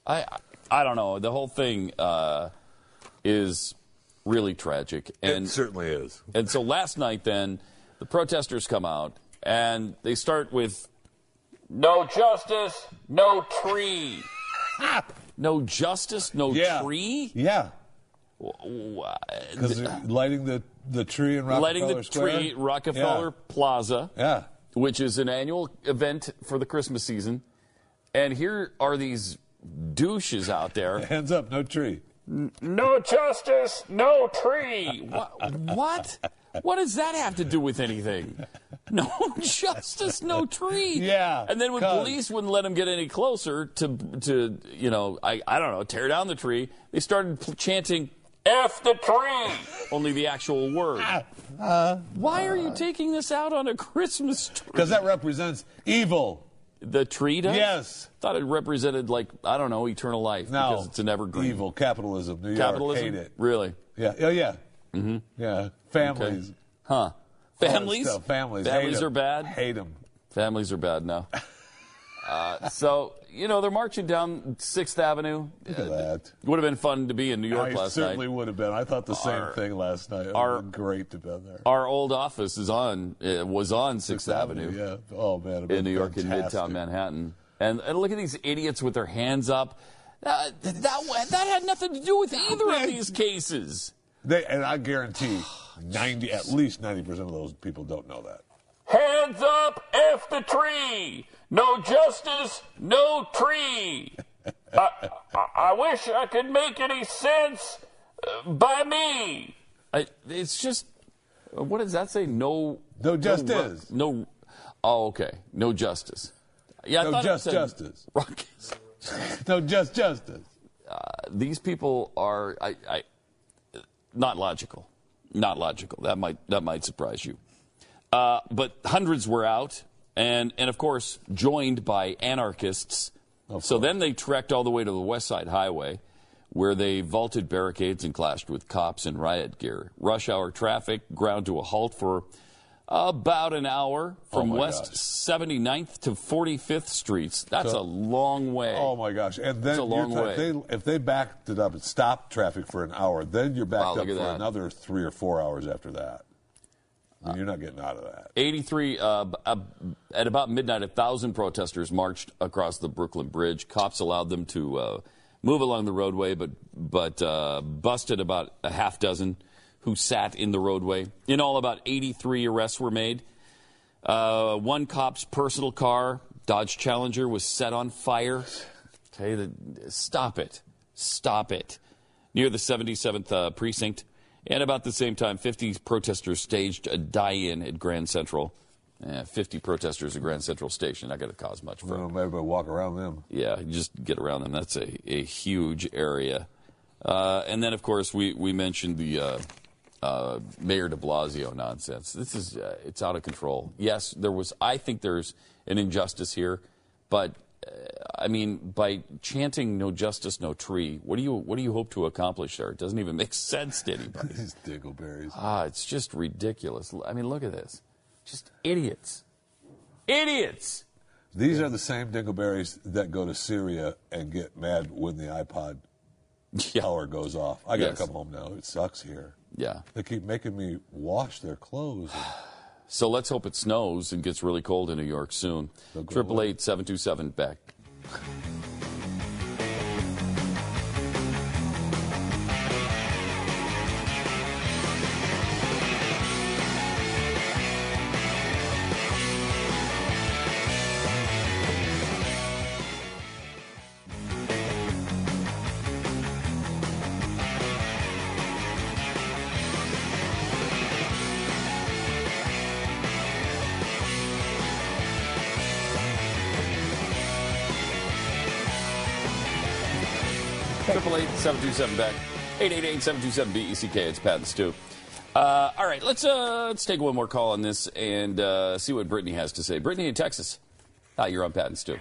I, I, I don't know. The whole thing uh, is really tragic, and it certainly is. and so last night, then the protesters come out and they start with "No justice, no tree." no justice, no Yeah. tree. Yeah, Wha- because lighting the, the tree in Rockefeller Lighting the Square. tree, Rockefeller Plaza, Yeah. which is an annual event for the Christmas season. And here are these douches out there. Hands up, no tree. No justice, no tree. What? What? What does that have to do with anything? No justice, no tree. Yeah, And then when 'cause- police wouldn't let them get any closer to, to you know, I, I don't know, tear down the tree, they started chanting, F the tree. Only the actual word. Why are you taking this out on a Christmas tree? Because that represents evil. The tree does? Yes. Thought it represented, like, I don't know, eternal life. No, Because it's an evergreen. Evil capitalism. New York hate it. Really? Yeah. Oh yeah. Mm-hmm. Yeah. Families. Huh. Families? stuff. Families. Families hate are bad? Hate them. Families are bad now. Uh, so, you know, they're marching down 6th Avenue. Look at that. Would have been fun to be in New York I last certainly night. would have been. I thought the same Our- thing last night. It our- been great to been there. Our old office is on, uh, was on 6th, Avenue, Yeah. Oh man. in New York in. Midtown Manhattan. And, and look at these idiots with their hands up. Uh, that, that, that had nothing to do with either of these cases. They and I guarantee ninety, at least ninety percent of those people don't know that. Hands up, F the tree. No justice, no tree. I, I, I wish I could make any sense uh, by me. I, it's just, uh, what does that say? No. No just ru- is. No. Oh, okay. No justice. Yeah, I No just justice. Rockets. No, just justice. These people are, I, I, not logical. Not logical. That might that might surprise you. Uh, but hundreds were out, and and of course joined by anarchists. so then they trekked all the way to the West Side Highway, where they vaulted barricades and clashed with cops in riot gear. Rush hour traffic ground to a halt for about an hour from Oh West gosh. 79th to 45th Streets. That's So- a long way. Oh my gosh! And then It's a long way. They, if they backed it up and stopped traffic for an hour, then you're backed Wow, up for that. another three or four hours after that. I mean, you're not getting out of that. 83 uh, uh, at about midnight a thousand protesters marched across the brooklyn bridge cops allowed them to uh, move along the roadway but but uh, busted about a half dozen who sat in the roadway in all about 83 arrests were made uh, one cop's personal car dodge challenger was set on fire okay the, stop it stop it near the 77th uh, precinct. And about the same time, 50 protesters staged a die-in at Grand Central. Eh, 50 protesters at Grand Central Station. Not going to cause much for Well, everybody walk around them. yeah, just get around them. That's a, a huge area. Uh, and then, of course, we, we mentioned the uh, Mayor de Blasio nonsense. This is, uh, it's out of control. Yes, there was, I think there's an injustice here, but, uh, I mean, by chanting no justice, no tree, what do you, what do you hope to accomplish there? It doesn't even make sense to anybody. These dingleberries. Ah, it's just ridiculous. I mean, look at this. Just idiots. Idiots! These are the same dingleberries that go to Syria and get mad when the iPod power goes off. I got to Yes. come home now. It sucks here. Yeah. They keep making me wash their clothes. So let's hope it snows and gets really cold in New York soon. Triple eight seven two seven Beck. 727 Beck. 888-727-BECK. It's Pat and Stu. Uh, all right, let's, uh, let's take one more call on this and uh, see what Brittany has to say. Brittany in Texas. Hi, you're on Pat and Stu.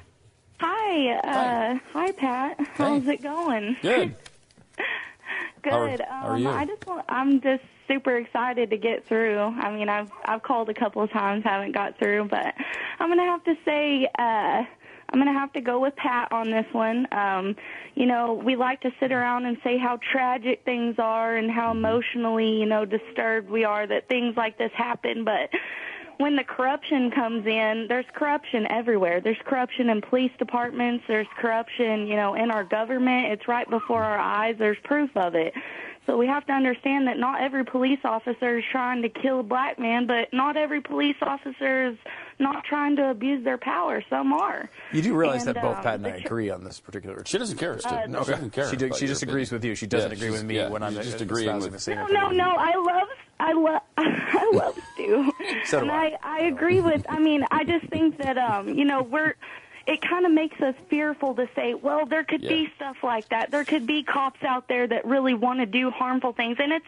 Hi. Uh, hi. hi, Pat. How's it going? Good. Good. How are, how are you? Um, I just want, I'm just super excited to get through. I mean, I've I've called a couple of times, haven't got through, but I'm gonna have to say, uh, I'm gonna have to go with Pat on this one. Um, you know, we like to sit around and say how tragic things are and how emotionally, you know, disturbed we are that things like this happen, but when the corruption comes in, there's corruption everywhere. There's corruption in police departments. There's corruption, you know, in our government. It's right before our eyes. There's proof of it. So we have to understand that not every police officer is trying to kill a black man, but not every police officer is not trying to abuse their power. Some are. You do realize And, that both um, Pat and I agree on this particular. She doesn't care, Uh, no, she doesn't care. She, do- about she your disagrees opinion. with you. She doesn't Yeah, agree with me yeah, when I'm just agreeing with the same No, opinion. no, no. I love, I love, I love Stu. So and I. I, I agree with. I mean, I just think that, um, you know, we're. It kind of makes us fearful to say, well, there could be stuff like that. There could be cops out there that really want to do harmful things, and it's.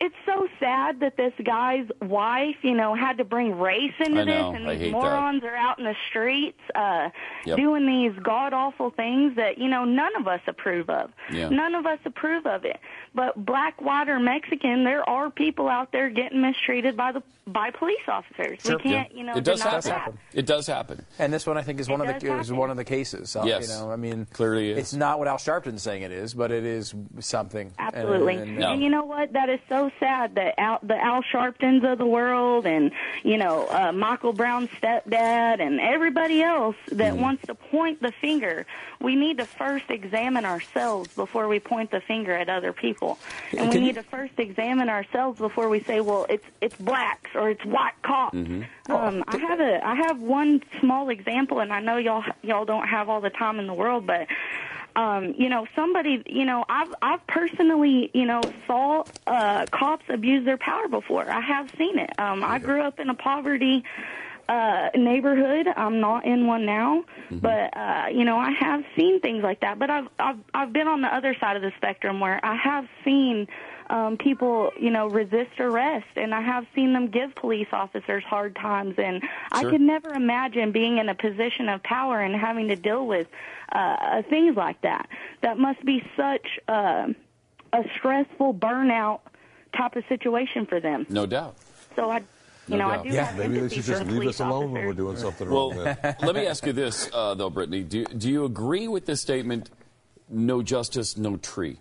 It's so sad that this guy's wife, you know, had to bring race into know. this, and I these hate that. morons are out in the streets uh, Yep. doing these god awful things that you know none of us approve of. Yeah. None of us approve of it. But black, white, or Mexican, there are people out there getting mistreated by the by police officers. Sure. We can't, Yeah. you know, it does deny happen. that. It does happen. And this one, I think, is one of the does is one of the cases. So, Yes. you know, I mean, Clearly is. it's not what Al Sharpton's saying it is, but it is something. And- Absolutely. and- And, you know what? That is so sad that Al, the Al Sharptons of the world and, you know, uh, Michael Brown's stepdad and everybody else that Mm-hmm. wants to point the finger, we need to first examine ourselves before we point the finger at other people. And we Can you- need to first examine ourselves before we say, well, it's, it's blacks or it's white cops. Mm-hmm. Um, I have a I have one small example, and I know y'all y'all don't have all the time in the world, but um, you know somebody you know I've I've personally you know saw uh, cops abuse their power before. I have seen it. Um, I grew up in a poverty uh neighborhood i'm not in one now but uh you know i have seen things like that but i've i've i've been on the other side of the spectrum where i have seen um people you know resist arrest and i have seen them give police officers hard times and i Sure. could never imagine being in a position of power and having to deal with uh things like that that must be such uh, a stressful burnout type of situation for them No doubt. so i you No know i do Yeah, have maybe they empathy should just leave us alone when we're doing something Well, wrong. then. let me ask you this, uh, though, Brittany. Do, do you agree with this statement, no justice, no tree?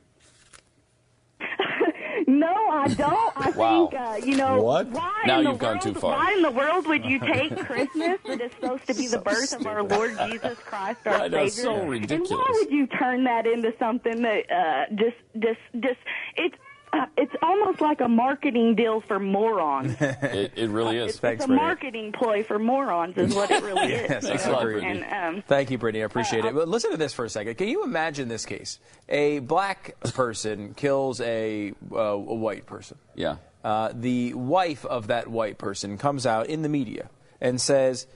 I don't. I Wow. think uh, you know What? why Now in the you've gone world, too far. Why in the world would you take Christmas that is supposed to be the birth of our Lord Jesus Christ, our I know, Savior? so And why would you turn that into something that uh, just, just, just it's. Uh, it's almost like a marketing deal for morons. It, it really is. It's, Thanks, it's a Brittany. marketing ploy for morons, is what it really is. Yes, Thanks I a lot, agree. Brittany. And um, Thank you, Brittany. I appreciate it. But listen to this for a second. Can you imagine this case? A black person kills a, uh, a white person. Yeah. Uh, the wife of that white person comes out in the media and says,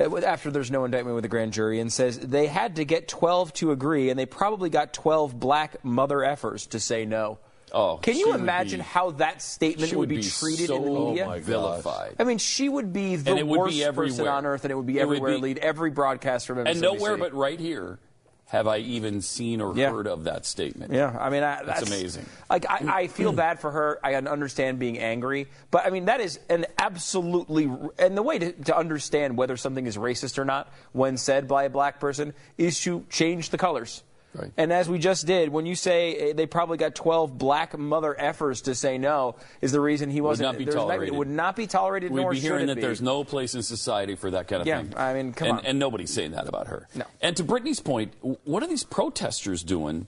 uh, after there's no indictment with the grand jury, and says they had to get 12 to agree, and they probably got 12 black mother effers to say no. Oh, Can you imagine be- how that statement would would be be treated so in the media? Oh my vilified. I mean, she would be the would worst be person on earth, and it would be It would everywhere. be- lead every broadcaster of And MSNBC. nowhere but right here have I even seen or Yeah. heard of that statement. Yeah, I mean, I, that's, amazing. Like, I, I feel bad for her. I understand being angry, but I mean, that is an absolutely. And the way to, to understand whether something is racist or not, when said by a black person, is to change the colors. Right. And as we just did, when you say uh, they probably got 12 black mother effers to say no, is the reason he wasn't. not be there's tolerated. it would not be tolerated. We'd nor be hearing that be. there's no place in society for that kind of Yeah, thing. I mean, come and, on. And nobody's saying that about her. No. And to Brittany's point, what are these protesters doing?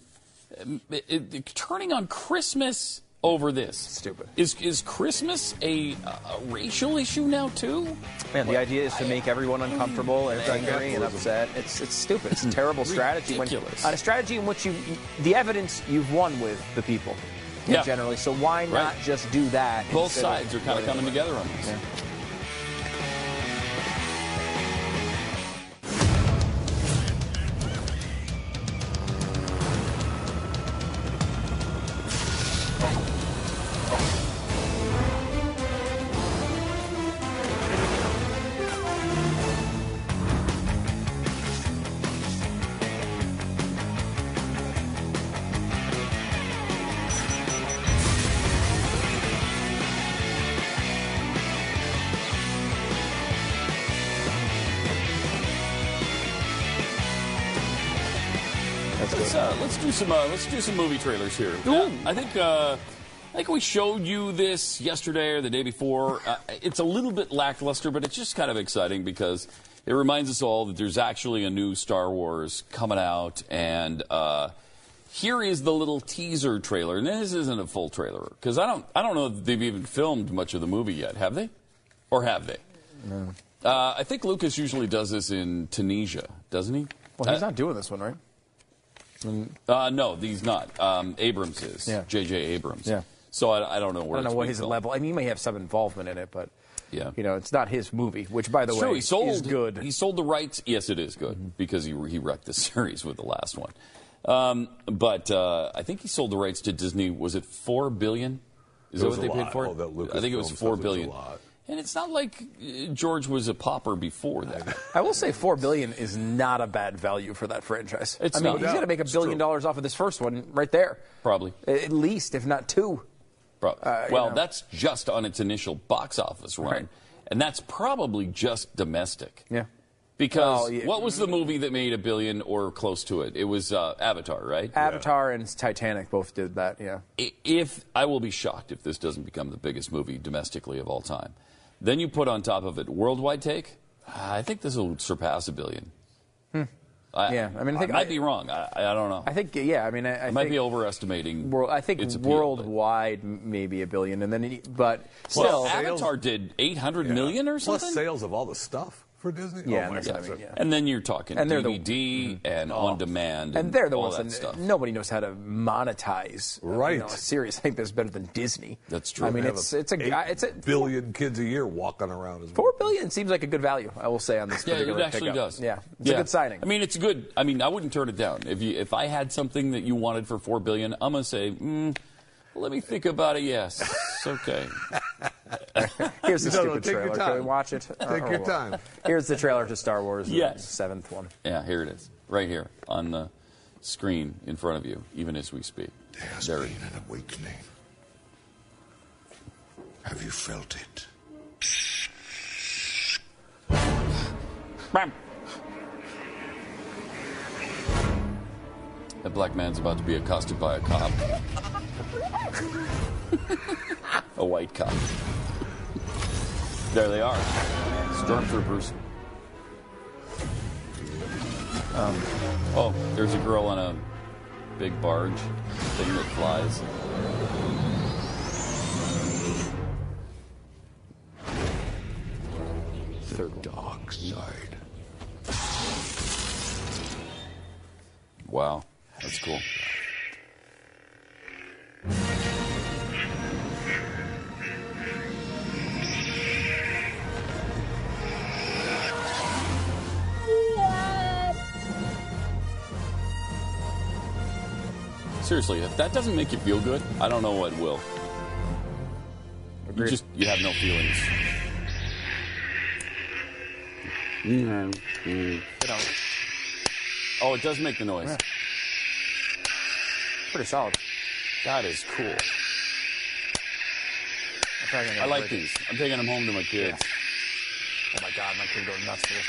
It- it- turning on Christmas over this. Stupid. Is is Christmas a, a racial issue now too? Man, the idea is to make everyone uncomfortable and angry and upset. It's it's stupid. It's a terrible strategy. When, Ridiculous. on a strategy in which you, the evidence you've won with the people, Yeah. generally. So why not Right. just do that? Both instead sides are kind of coming together on this. Yeah. Do some uh, let's do some movie trailers here. I think uh, I think we showed you this yesterday or the day before. Uh, it's a little bit lackluster, but it's just kind of exciting because it reminds us all that there's actually a new Star Wars coming out, and uh, here is the little teaser trailer. And this isn't a full trailer because I don't I don't know if they've even filmed much of the movie yet. Have they? Or have they? No. Uh, I think Lucas usually does this in Tunisia, doesn't he? Well, he's Uh, not doing this one, right? Uh, no, he's not. Um, Abrams is. Yeah. J.J. Abrams. Yeah. So I, I don't know where. I don't know what being his filmed. level. I mean, he may have some involvement in it, but Yeah. you know, it's not his movie. Which, by the Sure, way, he sold is good. Mm-hmm. He sold the rights. Yes, it is good because he he wrecked the series with the last one. Um, but uh, I think he sold the rights to Disney. Was it four billion? Is It that what they a paid for it? Oh, that I think it was four billion. was a billion. Lot. And it's not like uh, George was a pauper before that. I will say four billion is not a bad value for that franchise. It's I mean, not. he's No, going to make a billion true. dollars off of this first one right there, Probably. at least, if not two. Bro, Uh, you well, know. that's just on its initial box office run, Right. and that's probably just domestic. Yeah. Because Oh, yeah. what was the movie that made a billion or close to it? It was uh, Avatar, right? Avatar and Titanic both did that. Yeah. If I will be shocked if this doesn't become the biggest movie domestically of all time, then you put on top of it worldwide take. I think this will surpass a billion. I, Hmm. Yeah, I mean, I think might I- be wrong. I, I don't know. I think, yeah. I mean, I, I I might be overestimating. World, I think its appeal, worldwide m- maybe a billion, and then he- but Well, still, Avatar did eight hundred million or something. Plus sales of all the stuff for Disney. Yeah, oh my God. I mean, yeah. And then you're talking And they're the- DVD and on demand, and they're the all ones that that stuff. nobody knows how to monetize. uh, Right. You know, a series. I think that's better than Disney. That's true. I mean, Have it's it's a guy. It's a billion kids a year walking around as well. four billion seems like a good value. I will say on this Yeah, particular it actually pickup. does. Yeah, it's a good signing. I mean, it's good. I mean, I wouldn't turn it down. If you if I had something that you wanted for four billion, I'm gonna say, mm, let me think about it. Yes, it's okay. Here's the No, no, stupid take your trailer. Can we watch it? Take oh, your time. Here's the trailer to Star Wars. the seventh one. Yeah, here it is, right here on the screen in front of you, even as we speak. There it is. an awakening. Have you felt it? Bam. That black man's about to be accosted by a cop. a white cop. There they are. Stormtroopers. Um, oh, there's a girl on a big barge thing that flies. The dark side. Wow, that's cool. Seriously, if that doesn't make you feel good, I don't know what will. You just you have no feelings. Mm-hmm. Mm. Oh, it does make the noise. Pretty solid. That is cool. I like these. I'm taking them home to my kids. Oh my god, my kid goes nuts for this.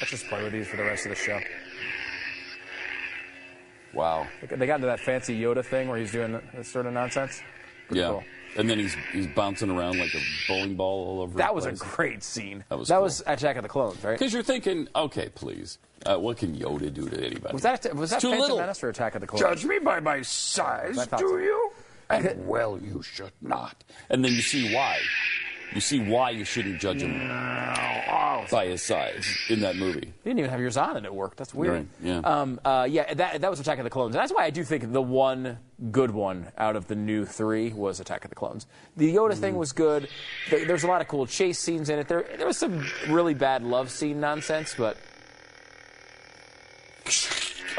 Let's just play with these for the rest of the show. Wow. They got into that fancy Yoda thing where he's doing this sort of nonsense. Pretty yeah. cool. And then he's he's bouncing around like a bowling ball all over. That the was a great scene. That was that cool. was Attack of the Clones, right? Because you're thinking, okay, please, uh, what can Yoda do to anybody? Was that was that It's too Phantom little. Menace or Attack of the Clones? Judge me by my size, I do so. you? And well, you should not. And then you see why. You see why you shouldn't judge him by his size in that movie. You didn't even have yours on and it worked. That's weird. Right, yeah. Um, uh, yeah, that, that was Attack of the Clones. And that's why I do think the one good one out of the new three was Attack of the Clones. The Yoda Mm. thing was good. There, there's a lot of cool chase scenes in it. There, there was some really bad love scene nonsense, but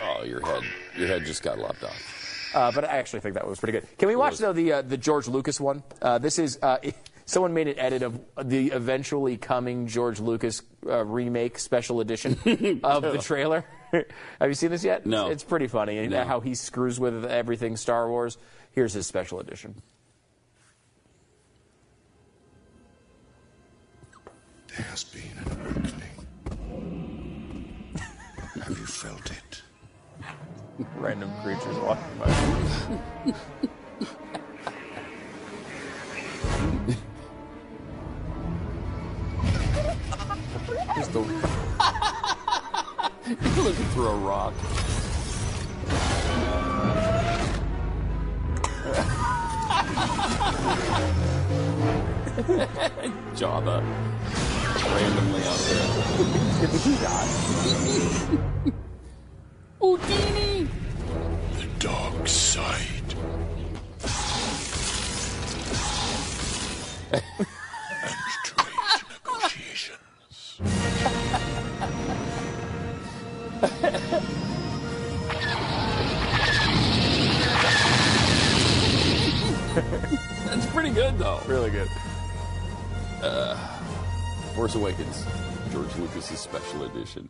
Oh, your head, your head just got lopped off. Uh, but I actually think that was pretty good. Can we watch though the uh, the George Lucas one? Uh, this is uh, someone made an edit of the eventually coming George Lucas uh, remake special edition of the trailer. Have you seen this yet? No. It's, it's pretty funny and No. how he screws with everything Star Wars. Here's his special edition. There has been an awakening. Have you felt it? Random creatures walking by. looking through a rock. Jawa. Randomly out there. Houdini! The dark side. pretty good, though. Really good. Uh, Force Awakens, George Lucas's special edition.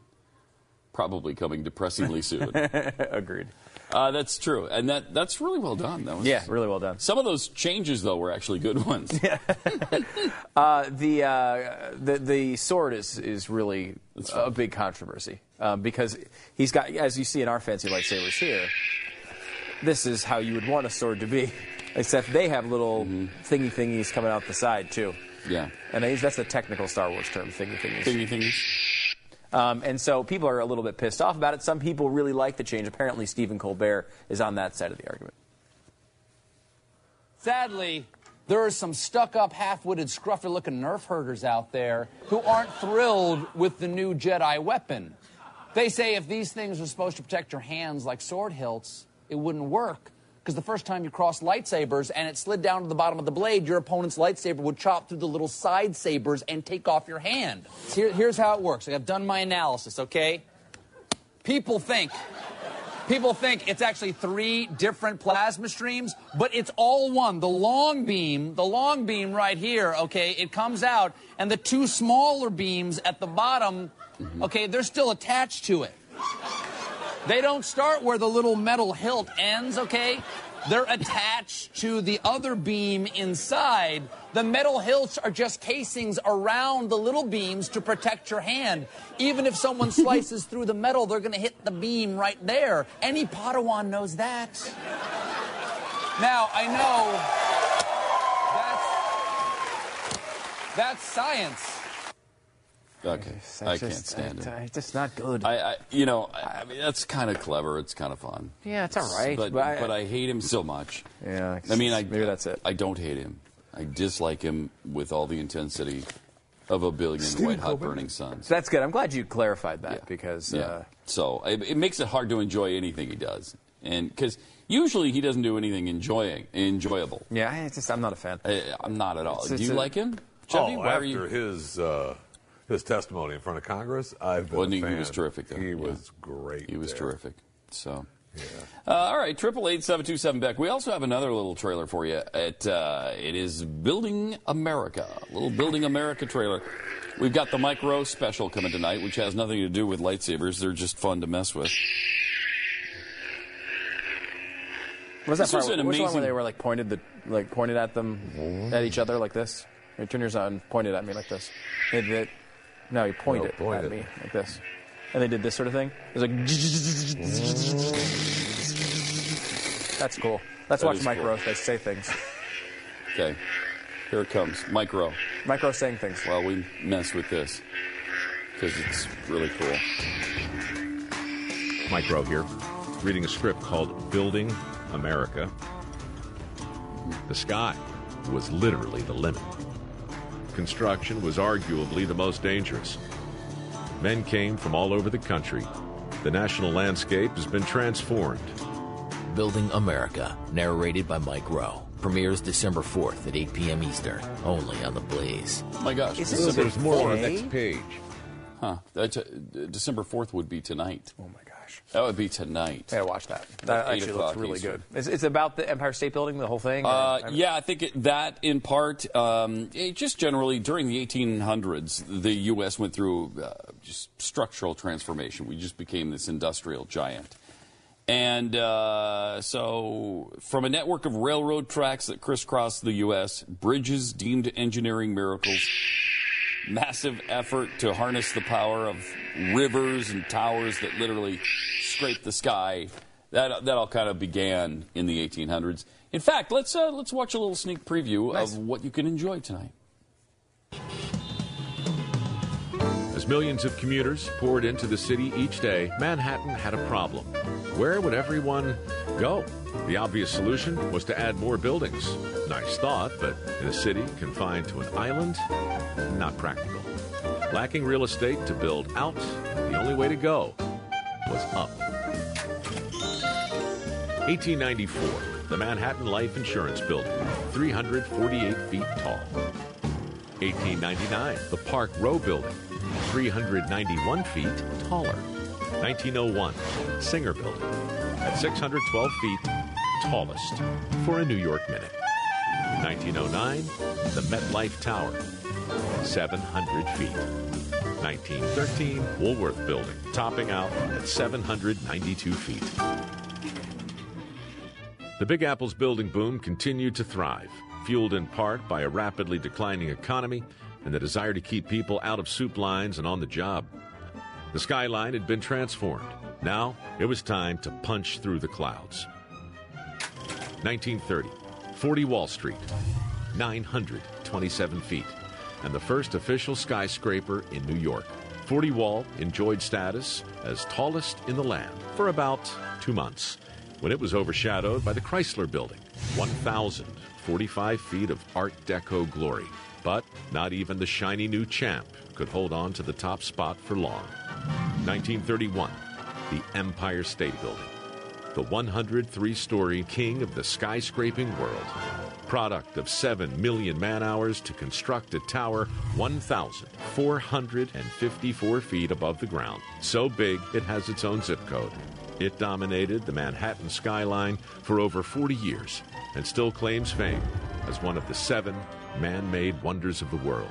Probably coming depressingly soon. Agreed. Uh, that's true, and that that's really well done. That was, Yeah, really well done. Some of those changes, though, were actually good ones. Uh, the, uh, the the sword is is really a big controversy um, because he's got, as you see in our fancy lightsabers here, this is how you would want a sword to be, except they have little thingy thingies coming out the side too. Yeah. And they, that's the technical Star Wars term, thingy thingies. Thingy thingies. Um, and so people are a little bit pissed off about it. Some people really like the change. Apparently, Stephen Colbert is on that side of the argument. Sadly, there are some stuck up, half witted, scruffy looking nerf herders out there who aren't thrilled with the new Jedi weapon. They say if these things are supposed to protect your hands like sword hilts, it wouldn't work. Because the first time you crossed lightsabers and it slid down to the bottom of the blade, your opponent's lightsaber would chop through the little side sabers and take off your hand. Here- here's how it works. I've done my analysis, okay? People think People think it's actually three different plasma streams, but it's all one. The long beam, the long beam right here, okay, it comes out, and the two smaller beams at the bottom, okay, they're still attached to it. They don't start where the little metal hilt ends, okay? They're attached to the other beam inside. The metal hilts are just casings around the little beams to protect your hand. Even if someone slices through the metal, they're going to hit the beam right there. Any Padawan knows that. Now, I know that's, that's science. Okay, I can't stand it. It's just not good. I, I you know, I, I mean, that's kind of clever. It's kind of fun. Yeah, it's all right, But, but but, I- I, hate him so much. Yeah, I mean, I maybe that's it. I don't hate him. I dislike him with all the intensity of a billion white hot burning suns. So that's good. I'm glad you clarified that because Yeah. uh, so it, it makes it hard to enjoy anything he does, and because usually he doesn't do anything enjoying enjoyable. yeah, I just I'm not a fan. I, I'm not at all. It's- do it's you a- like him, Jeffy? oh, Why after you? his uh, his testimony in front of Congress, I've been Wasn't a he- he was terrific, though. He Yeah. was great. He was there. terrific. So. Uh, all right, triple eight seven two seven Beck. We also have another little trailer for you. It uh, it is Building America, A little Building America trailer. We've got the Mike Rowe special coming tonight, which has nothing to do with lightsabers. They're just fun to mess with. Was that This part? was an which one where they were like pointed the like pointed at them at each other like this? Hey, turn yours on. Pointed at me like this. They did. No, he pointed No, pointed. at me like this, and they did this sort of thing. It was like. That's cool. Let's That watch is Mike cool. Rowe say things. Okay, here it comes. Mike Rowe. Mike Rowe saying things. Well, we mess with this because it's really cool. Mike Rowe here, reading a script called Building America. The sky was literally the limit. Construction was arguably the most dangerous. Men came from all over the country. The national landscape has been transformed. Building America, narrated by Mike Rowe. Premieres December 4th at 8 p.m. Eastern, only on The Blaze. Oh my gosh. Is this So a there's more on the next page. Huh. That, uh, December 4th would be tonight. Oh my That would be tonight. Yeah, watch that. That actually looks really Eastern. good. It's, it's about the Empire State Building, the whole thing. Uh, yeah, I think it, that in part, um, it just generally during the 1800s, the U.S. went through uh, just structural transformation. We just became this industrial giant. And uh, so, from a network of railroad tracks that crisscross the U.S., bridges deemed engineering miracles, massive effort to harness the power of rivers and towers that literally scrape the sky. That, that all kind of began in the 1800s. In fact, let's, uh, let's watch a little sneak preview of what you can enjoy tonight. As millions of commuters poured into the city each day, Manhattan had a problem. Where would everyone go? The obvious solution was to add more buildings. Nice thought, but in a city confined to an island, not practical. Lacking real estate to build out, the only way to go was up. 1894, the Manhattan Life Insurance Building, 348 feet tall. 1899, the Park Row Building, 391 feet taller. 1901, Singer Building, at 612 feet, tallest for a New York minute. 1909, the MetLife Tower, 700 feet. 1913, Woolworth Building, topping out at 792 feet. The Big Apple's building boom continued to thrive, fueled in part by a rapidly declining economy and the desire to keep people out of soup lines and on the job. The skyline had been transformed. Now it was time to punch through the clouds. 1930, 40 Wall Street, 927 feet, and the first official skyscraper in New York. 40 Wall enjoyed status as tallest in the land for about two months when it was overshadowed by the Chrysler Building, 1,045 feet of Art Deco glory. But not even the shiny new champ could hold on to the top spot for long. 1931, the Empire State Building, the 103 story king of the skyscraping world. Product of 7 million man hours to construct a tower 1,454 feet above the ground. So big it has its own zip code. It dominated the Manhattan skyline for over 40 years and still claims fame as one of the seven man made wonders of the world.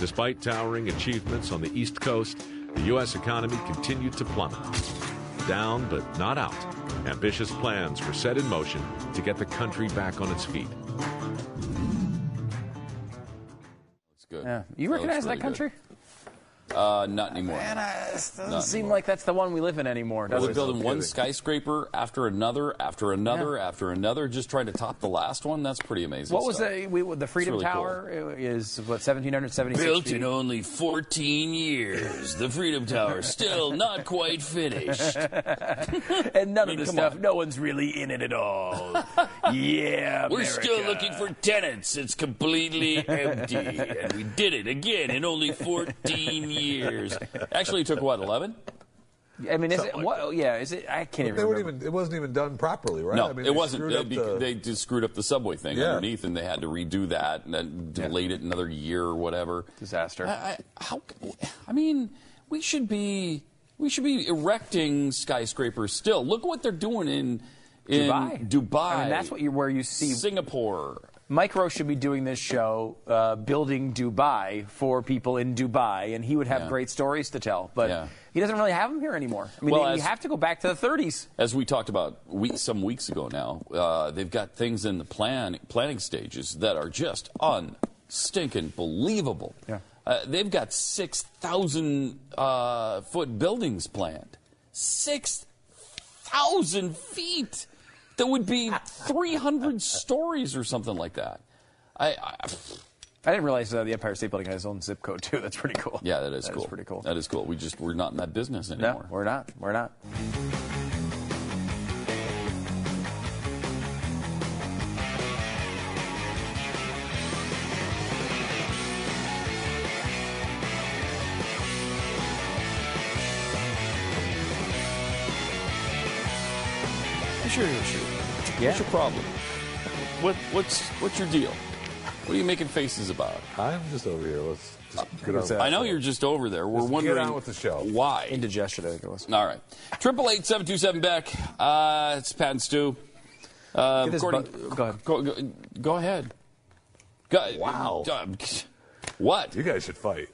Despite towering achievements on the East Coast, the U.S. economy continued to plummet. Down but not out, ambitious plans were set in motion to get the country back on its feet. It's good. Yeah. You That recognize looks that country? good. Uh, not anymore. Man, I, it doesn't Not seem anymore. like that's the one we live in anymore. Does We're building one skyscraper after another, after another, after another, just trying to top the last one. That's pretty amazing. What was stuff. the we, the Freedom really Tower? Is what 1776 Built feet. in only 14 years. The Freedom Tower still not quite finished. and none I mean, of the come stuff. on. No one's really in it at all. yeah, We're still looking for tenants. It's completely empty. and we did it again in only 14 years. Actually, it took what, 11? I mean, is it Something what? Yeah, is it? I can't even They remember. weren't even. It wasn't even done properly, right? No, I mean, it they wasn't. screwed They, up the- they just screwed up the subway thing Yeah. underneath, and they had to redo that, and then delayed it another year or whatever. Disaster. I, I, how? I mean, we should be we should be erecting skyscrapers still. Look what they're doing in in Dubai. Dubai. I mean, that's what you where you see Singapore. Mike Rowe should be doing this show, uh, building Dubai for people in Dubai, and he would have Yeah. great stories to tell. But Yeah. he doesn't really have them here anymore. I mean, Well, they- as- you have to go back to the 30s. As we talked about week, some weeks ago now, uh, they've got things in the plan planning stages that are just unstinking believable. Yeah. Uh, they've got 6,000 uh, foot buildings planned. 6,000 feet! That would be 300 stories or something like that. I, I I didn't realize uh, the Empire State Building has its own zip code too. That's pretty cool. yeah, that is That cool. That's pretty cool. That is cool. We just we're not in that business anymore. No, we're not. We're not. Yeah. What's your problem? What what's what's your deal? What are you making faces about? I'm just over here. Let's just get on. I know you're just over there. We're Let's get wondering on with the show. why. Indigestion, I think it was. All right. Triple eight seven two seven Beck. Uh, it's Pat and Stu. Uh, Get this according- bu- go ahead. Go, go, go ahead. Go, Wow. uh, what? You guys should fight.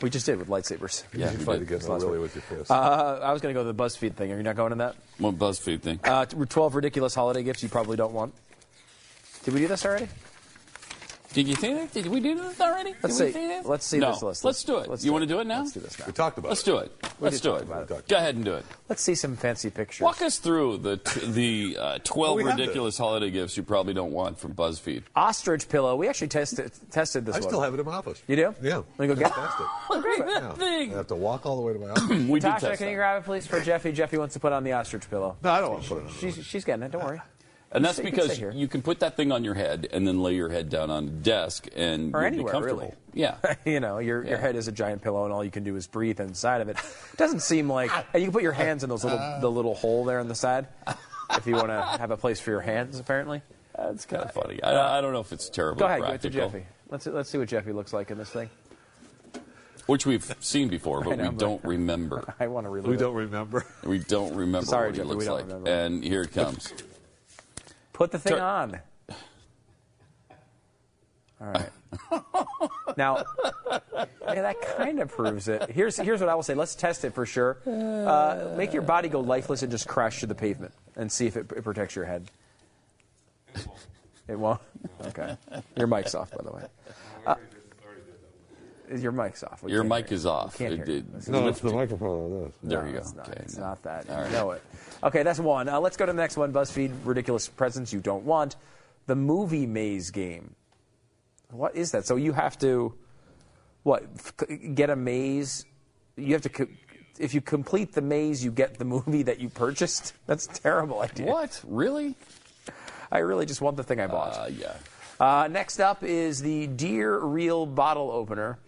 We just did with lightsabers. Yeah, you fight against really with your fist. Uh, I was going to go to the BuzzFeed thing. Are you not going to that? What BuzzFeed thing? Uh, 12 ridiculous holiday gifts you probably don't want. Did we do this already? Did you think that? Did we do this already? Let's Did we see. say that? Let's see no. this list. Let's do it. Let's you do want it. to do it now? Let's do this now. we talked about it. Let's do it. Let's do it. it. Go ahead and do it. Let's see some fancy pictures. Walk us through the t- the uh, 12 we ridiculous holiday gifts you probably don't want from BuzzFeed. Ostrich pillow. We actually tested tested this I one. still have it in my office. You do? Yeah. Let me go get it. Test it. Look at that thing. I have to walk all the way to my office. We did Tasha, test can you grab it, please, for Jeffy? Jeffy wants to put on the ostrich pillow. no, I don't want to put it on. She's, she's getting it. Don't worry. And that's stay- you because stay you can put that thing on your head and then lay your head down on the desk and Or you'll anywhere, be comfortable. really. Yeah. you know, your, your head is a giant pillow, and all you can do is breathe inside of it. It doesn't seem like, ah. and you can put your hands in those little the little hole there on the side, if you want to have a place for your hands. Apparently, That's kind of uh, funny. I, uh, I don't know if it's terribly go ahead, give it to Jeffy. Let's let's see what Jeffy looks like in this thing. which we've seen before, but know, we but- don't remember. I want to relive We it. don't remember. We don't remember Sorry, what he Jeffrey, we looks don't like. remember. And here it comes. Put the thing Tur- on. All right. now, yeah, that kind of proves it. Here's here's what I will say. Let's test it for sure. Uh, make your body go lifeless and just crash to the pavement and see if it, it protects your head. It won't. Okay. Your mic's off, by the way. Uh, your mic's off. We Your mic is off. Can't It hear you. did- It's No, it's the microphone on this. There no, you go. It's not, Okay, it's no. not that. All You right. know it. Okay, that's one. Uh, let's go to the next one. BuzzFeed ridiculous presents you don't want. The movie maze game. What is that? So you have to, what? f- Get a maze. You have to. co- If you complete the maze, you get the movie that you purchased. That's a terrible idea. What? Really? I really just want the thing I bought. Uh, yeah. Uh, next up is the Deer Reel bottle opener.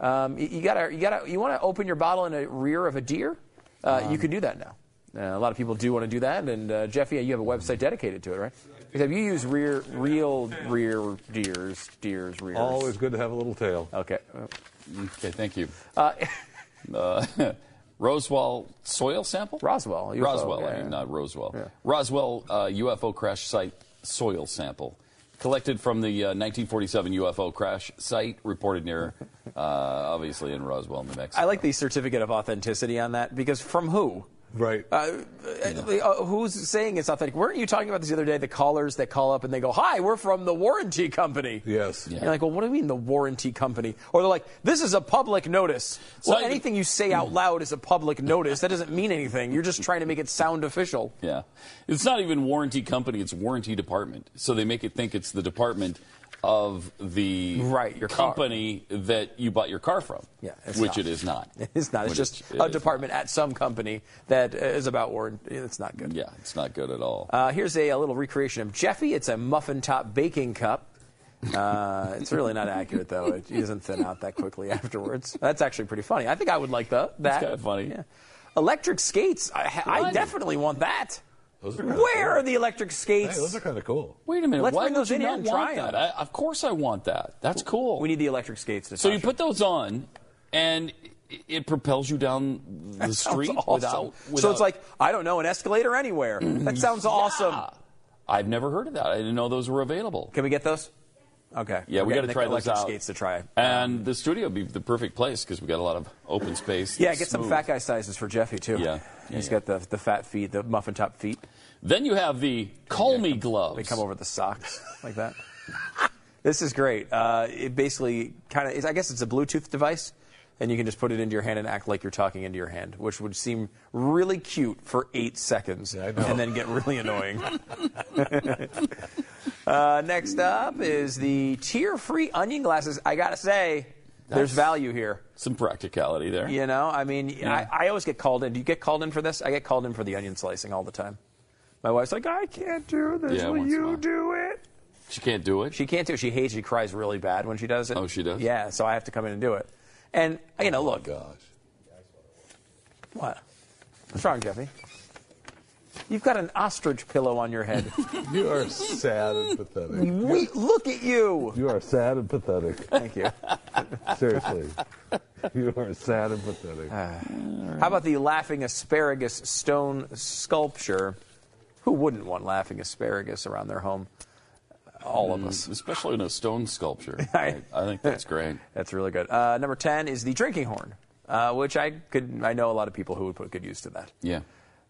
Um, you, you gotta, you gotta, you want to open your bottle in a rear of a deer? Uh, you can do that now. Uh, a lot of people do want to do that, and uh, Jeffy, you have a website dedicated to it, right? Because you use rear, real rear deers, deers, rears. Always good to have a little tail. Okay. Okay, thank you. Uh, Uh, Roswell soil sample? Roswell. UFO, Roswell, yeah, I mean, yeah. not Roswell. Yeah. Roswell uh, UFO crash site soil sample. Collected from the uh, 1947 UFO crash site, reported near, uh, obviously, in Roswell, New Mexico. I like the certificate of authenticity on that because from who? Right. Uh, uh, who's saying it's authentic? Weren't you talking about this the other day? The callers that call up and they go, "Hi, we're from the warranty company." Yes. You're like, well, what do you mean the warranty company? Or they're like, this is a public notice. well, not even- anything you say out loud is a public notice. That doesn't mean anything. You're just trying to make it sound official. Yeah. It's not even warranty company, it's warranty department. So they make it think it's the department of the Right, your car. company that you bought your car from. Yeah, which not. it is not. It's not. It's Which just it a department at some company that is about warranty. It's not good. Yeah, it's not good at all. Uh, here's a, a little recreation of Jeffy. It's a muffin top baking cup. Uh, it's really not accurate though. It doesn't thin out that quickly afterwards. That's actually pretty funny. I think I would like the, that. kinda funny. Yeah. Electric skates. I, I definitely want that. Those are Where cool. are the electric skates? Hey, those are kind of cool. Wait a minute. Let's Why bring would those you in here not and want try that? 'em. I, of course I want that. That's cool. we need the electric skates. To so you put those on, and it- it propels you down the Sounds street awesome. without, So it's like I don't know an escalator anywhere. That sounds awesome. I've never heard of that. I didn't know those were available. Can we get those? Okay. Yeah, we We're got to try the those electric out. skates to try. And the studio would be the perfect place because we got a lot of open space. Yeah, It's get some fat guy sizes for Jeffy too. Yeah. Yeah, He's yeah. got the the fat feet, the muffin top feet. Then you have the Call Me gloves. They come over the socks like that. this is great. Uh, it basically kind of, I guess it's a Bluetooth device and you can just put it into your hand and act like you're talking into your hand, which would seem really cute for eight seconds and then get really annoying. uh, next up is the tear free onion glasses. I got to there's value here. Some practicality there. You know, I mean, I, I always get called in. Do you get called in for this? I get called in for the onion slicing all the time. My wife's like, I can't do this. Yeah, Will once in a you do it? She can't do it. She can't do it. She hates. She cries really bad when she does it. Oh, she does? Yeah. So I have to come in and do it. And you oh, know, look. Gosh. What? What's wrong, Jeffy? You've got an ostrich pillow on your head. You are sad and pathetic. we look at you. You are sad and pathetic. Thank you. Seriously. You are sad and pathetic. How about the laughing asparagus stone sculpture? Who wouldn't want laughing asparagus around their home? All of us. Mm, especially in a stone sculpture. I, I think that's great. That's really good. Uh, number ten is the drinking horn, uh, which I could. I know a lot of people who would put good use to that. Yeah.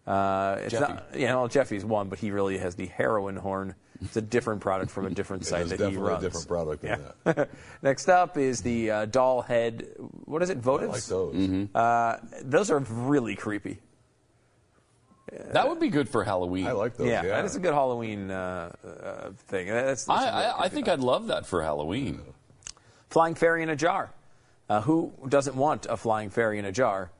Uh, it's Jeffy. not, you know, Jeffy's one, but he really has the heroin horn. It's a different product from a different It site is that he definitely a runs. different product than Yeah. Next up is the uh, doll head. What is it? Votives. like those. Mm-hmm. Uh, those are really creepy. That would be good for Halloween. I like those. yeah, Yeah, that is a good Halloween uh, uh, thing. That's, that's I, a real I, I think thing. I'd love that for Halloween. flying fairy in a jar. Uh, who doesn't want a flying fairy in a jar?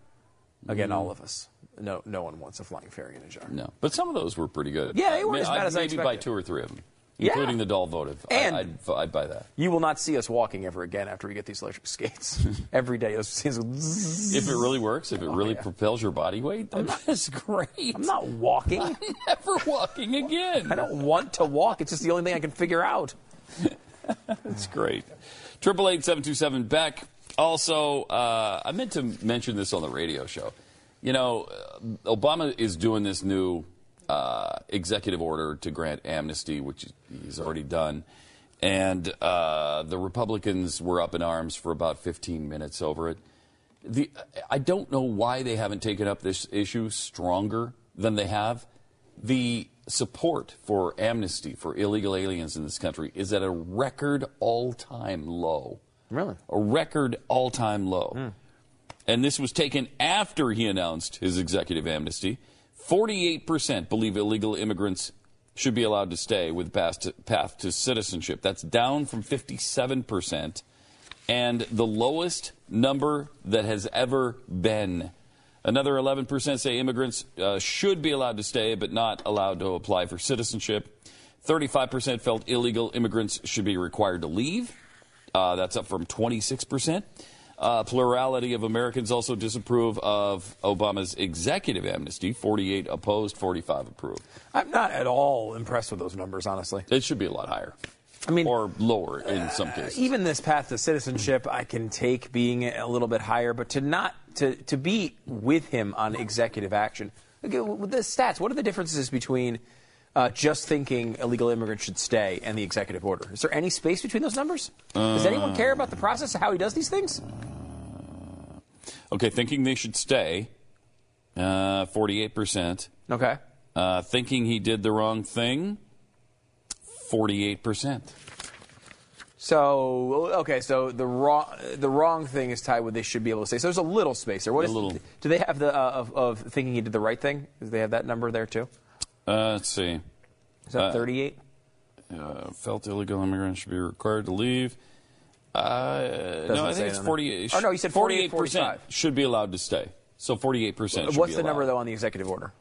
Again, all of us. No, no one wants a flying fairy in a jar. No, but some of those were pretty good. Yeah, they I weren't as bad I'd as I maybe buy expected. two or three of them, Yeah. including the doll votive. And- I, I'd, I'd buy that. You will not see us walking ever again after we get these electric skates. Every day, those will. If it really works, if it really yeah. propels your body weight, that's great. I'm not walking. I'm never walking again. I don't want to walk. It's just the only thing I can figure out. That's great. Triple eight seven two seven Beck. Also, uh, I meant to mention this on the radio show. You know, uh, Obama is doing this new uh, executive order to grant amnesty, which he's already done. And uh, the Republicans were up in arms for about 15 minutes over it. The, I don't know why they haven't taken up this issue stronger than they have. The support for amnesty for illegal aliens in this country is at a record all time low. Really? A record all time low. And this was taken after he announced his executive amnesty. 48% believe illegal immigrants should be allowed to stay with path to, path to citizenship. That's down from 57% and the lowest number that has ever been. Another 11% say immigrants uh, should be allowed to stay but not allowed to apply for citizenship. 35% felt illegal immigrants should be required to leave. Uh, that's up from 26%. Uh, plurality of Americans also disapprove of Obama's executive amnesty. 48 opposed, 45 approved. I'm not at all impressed with those numbers, honestly. It should be a lot higher. I mean, or lower in some cases. even this path to citizenship, I can take being a little bit higher, but to not to to be with him on executive action. Okay, with the stats, what are the differences between uh, just thinking illegal immigrants should stay and the executive order? Is there any space between those numbers? Does anyone care about the process of how he does these things? Okay, thinking they should stay, uh, 48%. Okay. Uh, thinking he did the wrong thing, 48%. So okay, so the wrong the wrong thing is tied with they should be able to say. So there's a little space there. What A is, little. Do they have the uh, of, of thinking he did the right thing? Do they have that number there too? Uh, let's see. Is that Uh, 38? Uh, felt illegal immigrants should be required to leave. Uh, no, I think it's it 48. there. Oh, no, you said 48, 48% should be allowed to stay. So 48% What's be the number though on the executive order?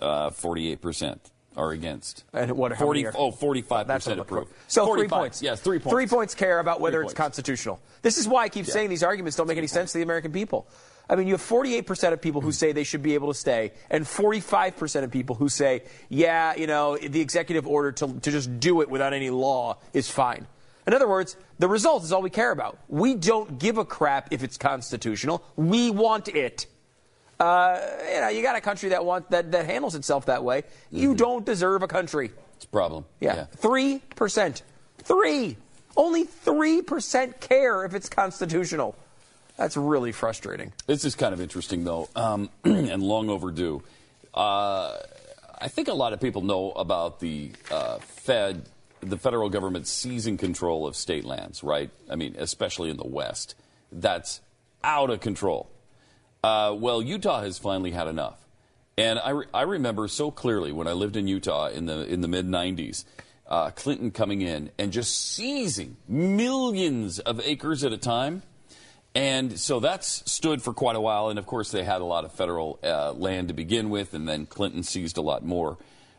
Uh, 48% are against. And what? 40, many are- oh, 45% That's what I'm looking approve. So three points. Yes, three points. Three points care about whether Three it's points. constitutional. This is why I keep Yeah. saying these arguments don't make any sense to the American people. I mean, you have 48% of people who say they should be able to stay, and 45% of people who say, yeah, you know, the executive order to, to just do it without any law is fine. In other words, the result is all we care about. We don't give a crap if it's constitutional. We want it. Uh, you know, you got a country that want that, that handles itself that way. You don't deserve a country. It's a problem. Yeah. Three percent. Three. Only three percent care if it's constitutional. That's really frustrating. This is kind of interesting, though, um, and long overdue. Uh, I think a lot of people know about the uh, Fed, the federal government seizing control of state lands, right? I mean, especially in the West. That's out of control. Uh, well, Utah has finally had enough. And I, re- I remember so clearly when I lived in Utah in the, in the mid 90s, uh, Clinton coming in and just seizing millions of acres at a time. And so that's stood for quite a while. And of course, they had a lot of federal uh, land to begin with, and then Clinton seized a lot more.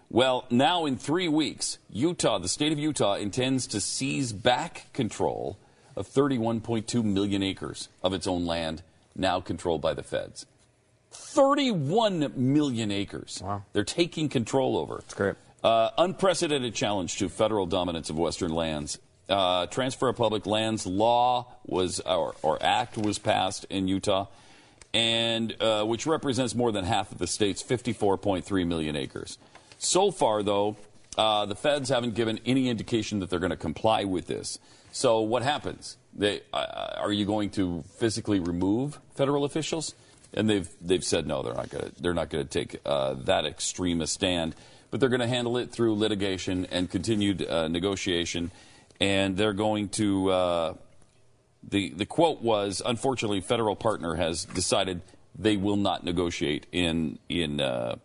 Well, now in three weeks, Utah, the state of Utah, intends to seize back control of 31.2 million acres of its own land, now controlled by the feds. 31 million acres. Wow. They're taking control over. That's great. Uh, unprecedented challenge to federal dominance of Western lands. Uh, Transfer of Public Lands law was, or, or act was passed in Utah, and uh, which represents more than half of the state's 54.3 million acres. So far, though, uh, the feds haven't given any indication that they're going to comply with this. So what happens? They, uh, are you going to physically remove federal officials? And they've they've said no, they're not going to they're not going to take uh, that extreme a stand, but they're going to handle it through litigation and continued uh, negotiation, and they're going to. Uh, the the quote was, unfortunately, federal partner has decided they will not negotiate in in uh,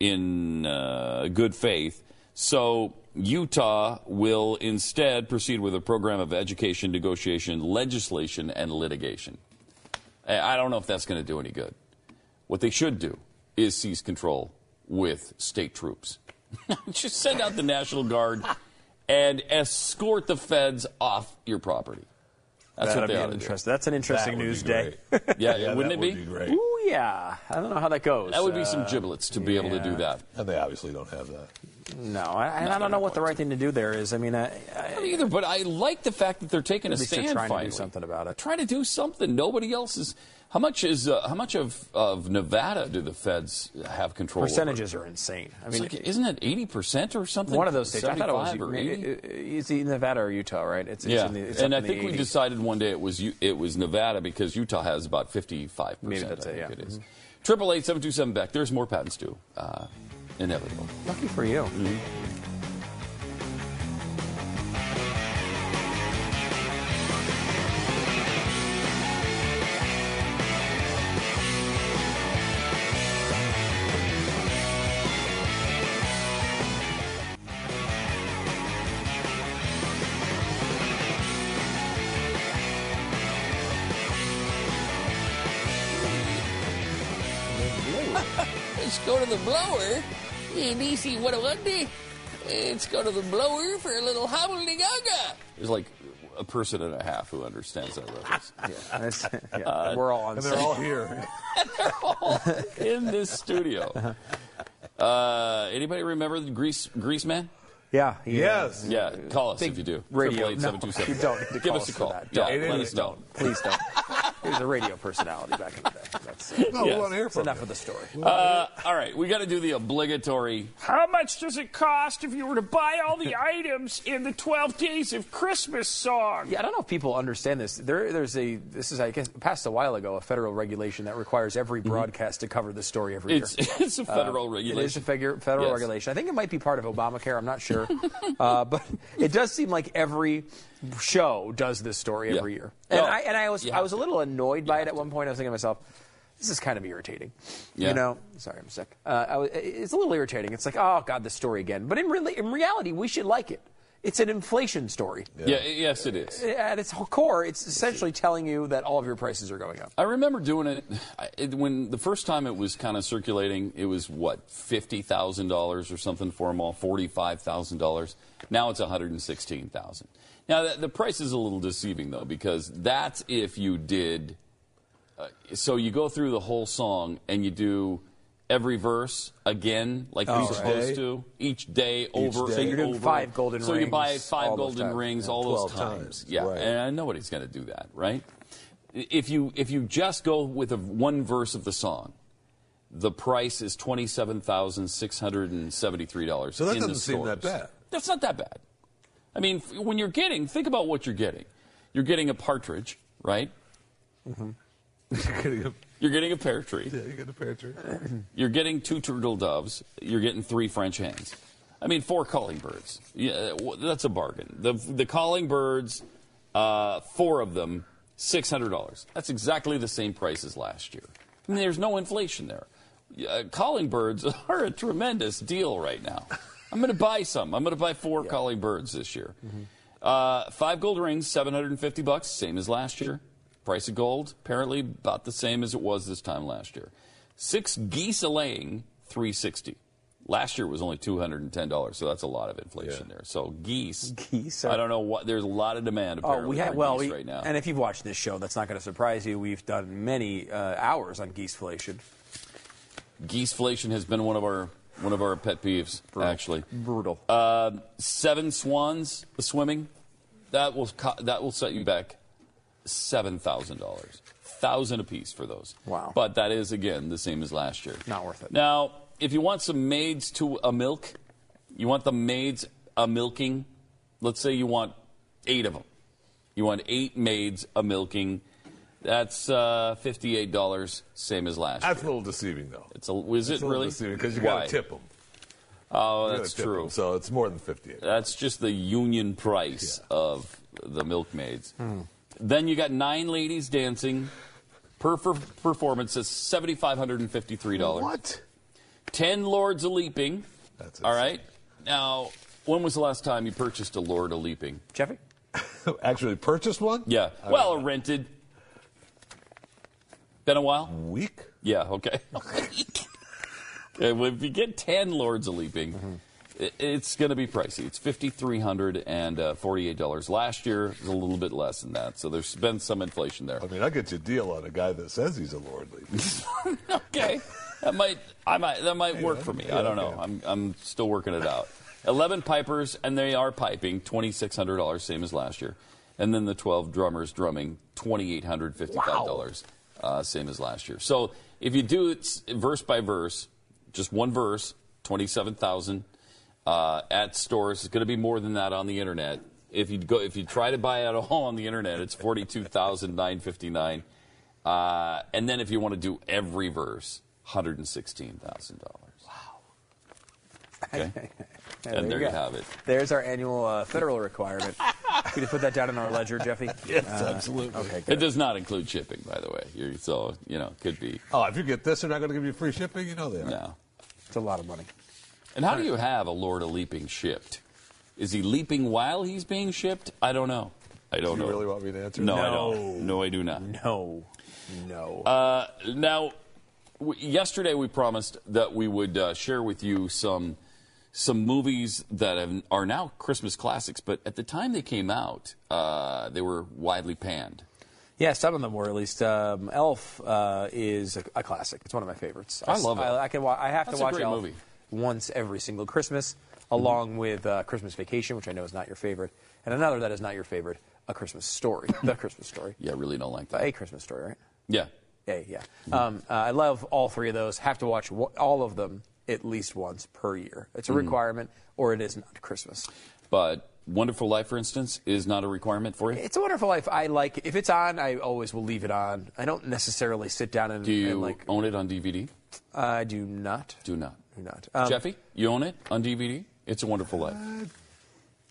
in uh, good faith. So Utah will instead proceed with a program of education, negotiation, legislation, and litigation. I don't know if that's going to do any good. What they should do is seize control with state troops. Just send out the National Guard and escort the feds off your property. That's That'd what they be ought an to do. That's an interesting That news day. Yeah, Yeah, wouldn't that it be? would be great. Ooh, yeah. I don't know how that goes. That would be some Uh, giblets to be able to do that. And they obviously don't have that. No, I, I don't know what the right thing to do there is. I mean, I, I don't either, but I like the fact that they're taking a At least they're stand trying to do something about it. Try to do something. Nobody else is. How much is uh, how much of, of Nevada do the feds have control? over? percentages are insane. I mean, like, isn't it eighty percent or something? one of those states. I thought it was 75 or it- 80? it's Nevada or Utah, right? It's, yeah, in the, it's and I think we decided one day it was it was Nevada because Utah has about fifty five percent. Maybe that's it, yeah. It is. Mhm. Triple eight seven two seven Beck. There's more Pat and Stu. Uh, inevitable. Lucky for you. Mm-hmm. Let's DC 101. Let's go to the blower for a little hobble-de-gaga. There's like a person and a half who understands that reference. That's- yeah, Uh, we're all on And they're all here. They're all in this studio. Uh, anybody remember the Grease Grease Man? Yeah. he, uh, Yes. Yeah, call us Big if you do. radio- 888-727. no, you don't need to Give call us us a for call. that. Don't. let Please us know. don't. Please don't. He was a radio personality back in the day. That's, No, we want to hear that's from enough you. of the story. Uh, all right, we got to do the obligatory. How much does it cost if you were to buy all the items in the 12 Days of Christmas song? Yeah, I don't know if people understand this. There, there's a this is I guess passed a while ago a federal regulation that requires every broadcast to cover this story every Mm-hmm. It's- year. it's a federal Uh, It is a figure, federal Yes. regulation. I think it might be part of Obamacare. I'm not sure, uh, but it does seem like every show does this story Yeah. every year. And Well, I and I was I was a little annoyed by it at one point. I was thinking to myself. This is kind of irritating. Yeah. You know, sorry, I'm sick. Uh, I was, it's a little irritating. It's like, oh God, this story again. But in, really, in reality, we should like it. It's an inflation story. Yeah, yes, it is. At its core, it's essentially telling you that all of your prices are going up. I remember doing it, it when the first time it was kind of circulating. It was what fifty thousand dollars or something for them all, forty-five thousand dollars. Now it's one hundred and sixteen thousand. Now the, the price is a little deceiving though because that's if you did. Uh, so you go through the whole song and you do every verse again, like you're supposed right. to, each day over. day. So you're doing over. five golden rings. So you buy five golden rings all those times. times. Yeah, Right. and nobody's going to do that, right? If you if you just go with a, one verse of the song, the price is twenty seven thousand six hundred and seventy three dollars. So that doesn't seem that bad. That's not that bad. I mean, when you're getting, think about what you're getting. You're getting a partridge, right? Mm-hmm. You're getting a, You're getting a pear tree. yeah, you get a pear tree. You're getting two turtle doves. You're getting three French hens. I mean, four calling birds. Yeah, that's a bargain. The the calling birds, uh, four of them six hundred dollars. That's exactly the same price as last year. I mean, there's no inflation there. Uh, calling birds are a tremendous deal right now. I'm going to buy some. I'm going to buy four calling birds this year. Uh, five gold rings, 750 bucks, same as last year. Price of gold, apparently about the same as it was this time last year. Six geese a laying, 360. Last year it was only $210, so that's a lot of inflation there. So geese, geese. I don't know what. There's a lot of demand Oh, apparently we have well, we, right now. and if you've watched this show, that's not going to surprise you. We've done many uh, hours on geeseflation. Geeseflation has been one of our one of our pet peeves, actually. Brutal. Uh, seven swans swimming, that will that will set you back seven thousand dollars, thousand apiece for those. Wow. But that is again the same as last year. Not worth it. Now, if you want some maids to a milk, you want the maids a milking. Let's say you want eight of them. You want eight maids a milking. That's uh, fifty-eight dollars, same as last That's year. a little deceiving, though. It's a, is It's it a really? deceiving because you got to tip them. Oh, You that's gotta tip true. 'em, so it's more than 58. That's just the union price of the milkmaids. Hmm. Then you got nine ladies dancing. Per, per performance is seventy five hundred and fifty three dollars. What? Ten lords a leaping. That's all right. Now, when was the last time you purchased a lord a leaping? Jeffy? Actually purchased one? Yeah. I well, don't rented. Been a while. Week? Yeah. Okay. Okay, well, if you get ten lords a leaping, Mm-hmm. i- it's going to be pricey. It's fifty three hundred and uh, forty eight dollars. Last year it was a little bit less than that, so there's been some inflation there. I mean, I'll get you a deal on a guy that says he's a Lord okay, that might I might that might work for me. I don't know. I'm I'm still working it out. Eleven pipers, and they are piping twenty six hundred dollars, same as last year. And then the twelve drummers drumming twenty eight hundred fifty five dollars, uh, same as last year. So if you do it verse by verse, just one verse, twenty seven thousand uh, at stores. It's going to be more than that on the internet. If you go, if you try to buy it at all on the internet, it's forty two thousand nine fifty nine. Uh, and then if you want to do every verse, hundred and sixteen thousand dollars. Wow. Okay. and there you go. have it. There's our annual uh, federal requirement. we you put that down in our ledger, Jeffy? Yes, Uh, absolutely. Okay, It does not include shipping, by the way. You're, so you know, could be. Oh, if you get this, they're not going to give you free shipping? You know that. are. No. It's a lot of money. And how do you have a Lord of Leaping shipped? Is he leaping while he's being shipped? I don't know. I don't know. Do you know. really want me to answer No, that? I don't. No, I do not. No. No. Uh, now, w- yesterday we promised that we would uh, share with you some some movies that have, are now Christmas classics, but at the time they came out, uh, they were widely panned. Yeah, some of them were at least. Um, Elf uh, is a, a classic. It's one of my favorites. I love I, I can. Wa- I have That's to a watch great Elf movie. Once every single Christmas, along with uh, Christmas Vacation, which I know is not your favorite, and another that is not your favorite, A Christmas Story. the Christmas Story. Yeah, I really don't like that. a Christmas Story, right? Yeah. A, yeah. Um, uh, I love all three of those. Have to watch w- all of them at least once per year. It's a Mhm. requirement, or it is not Christmas. But Wonderful Life, for instance, is not a requirement for you. It's a Wonderful Life. I like if it's on. I always will leave it on. I don't necessarily sit down and, Do you and like. own it on DVD? I do not. Do not. Not. Um, Jeffy, you own it on DVD? It's a Wonderful Life.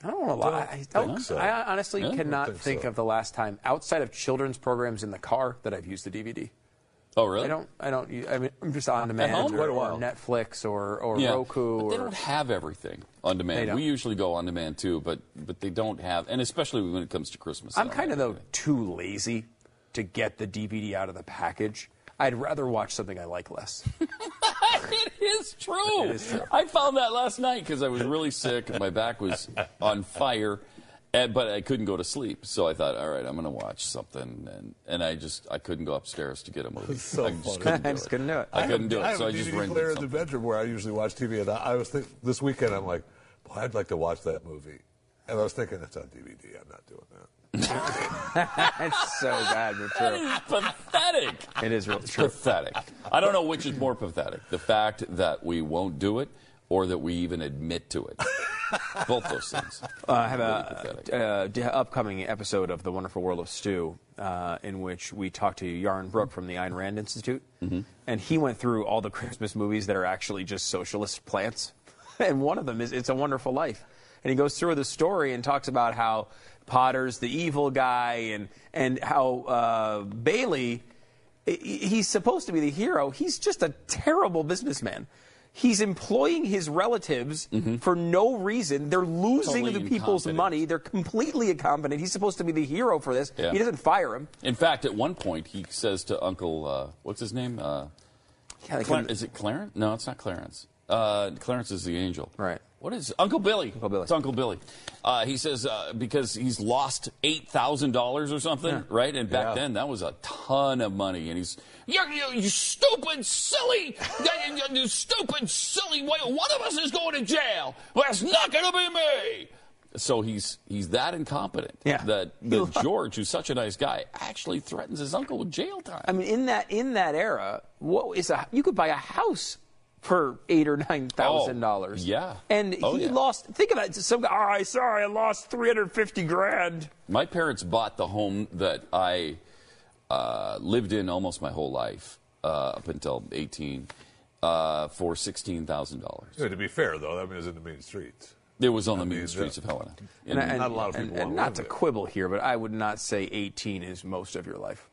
I don't want to lie. I, don't, think so. I honestly Yeah? I cannot think think, so. of the last time outside of children's programs in the car that I've used the DVD. Oh, really? I don't. I don't. I mean, I'm just on demand or, or. Netflix or, or Yeah, Roku. But they or, don't have everything on demand. We usually go on demand too, but but they don't have, and especially when it comes to Christmas. I'm kind of though too lazy to get the DVD out of the package. I'd rather watch something I like less. it is true. It is true. I found that last night because I was really sick and my back was on fire, and, but I couldn't go to sleep. So I thought, all right, I'm going to watch something, and, and I just I couldn't go upstairs to get a movie. so I just funny. couldn't do I just couldn't do it. I, have- couldn't do I it, have so a I just DVD rented player in the bedroom where I usually watch TV, and I, I was think this weekend I'm like, boy, I'd like to watch that movie, and I was thinking it's on DVD. I'm not doing that. it's so bad, but That true. is pathetic. It is real, It's true. pathetic. I don't know which is more pathetic: the fact that we won't do it, or that we even admit to it. Both those things. Uh, I have Really a uh, d- upcoming episode of The Wonderful World of Stew uh, in which we talk to Yaron Brook from the Ayn Rand Institute. Mm-hmm. And he went through all the Christmas movies that are actually just socialist plants. and one of them is It's a Wonderful Life. And he goes through the story and talks about how Potter's the evil guy and and how uh, Bailey he's supposed to be the hero. He's just a terrible businessman. He's employing his relatives for no reason. They're losing Mm-hmm. Totally the people's money. They're completely incompetent. He's supposed to be the hero for this. Yeah. He doesn't fire him. In fact, at one point, he says to Uncle, uh, what's his name? Uh, Yeah, Clar- him- is it Clarence? No, it's not Clarence. Uh, Clarence is the angel. Right. What is Uncle Billy? Uncle Billy. It's Uncle Billy. Uh, he says uh, because he's lost eight thousand dollars or something, right? And back Yeah. then that was a ton of money. And he's you, you, you stupid, silly, you, you- you stupid, silly. Way one of us is going to jail. Well, it's not going to be me. So he's he's that incompetent Yeah. that, that George, who's such a nice guy, actually threatens his uncle with jail time. I mean, in that in that era, what is a you could buy a house for eight or nine thousand dollars. Oh, yeah. and Oh, he yeah. lost. Think about it. Some guy. Oh, I sorry, I lost three hundred fifty grand. My parents bought the home that I uh, lived in almost my whole life uh, up until 18 uh, for $16,000. Yeah, to be fair, though, that was in the main streets. It was on the I main mean, streets yeah. of Helena. And, and- Not a lot of people and wanna not to there. quibble here, but I would not say eighteen is most of your life.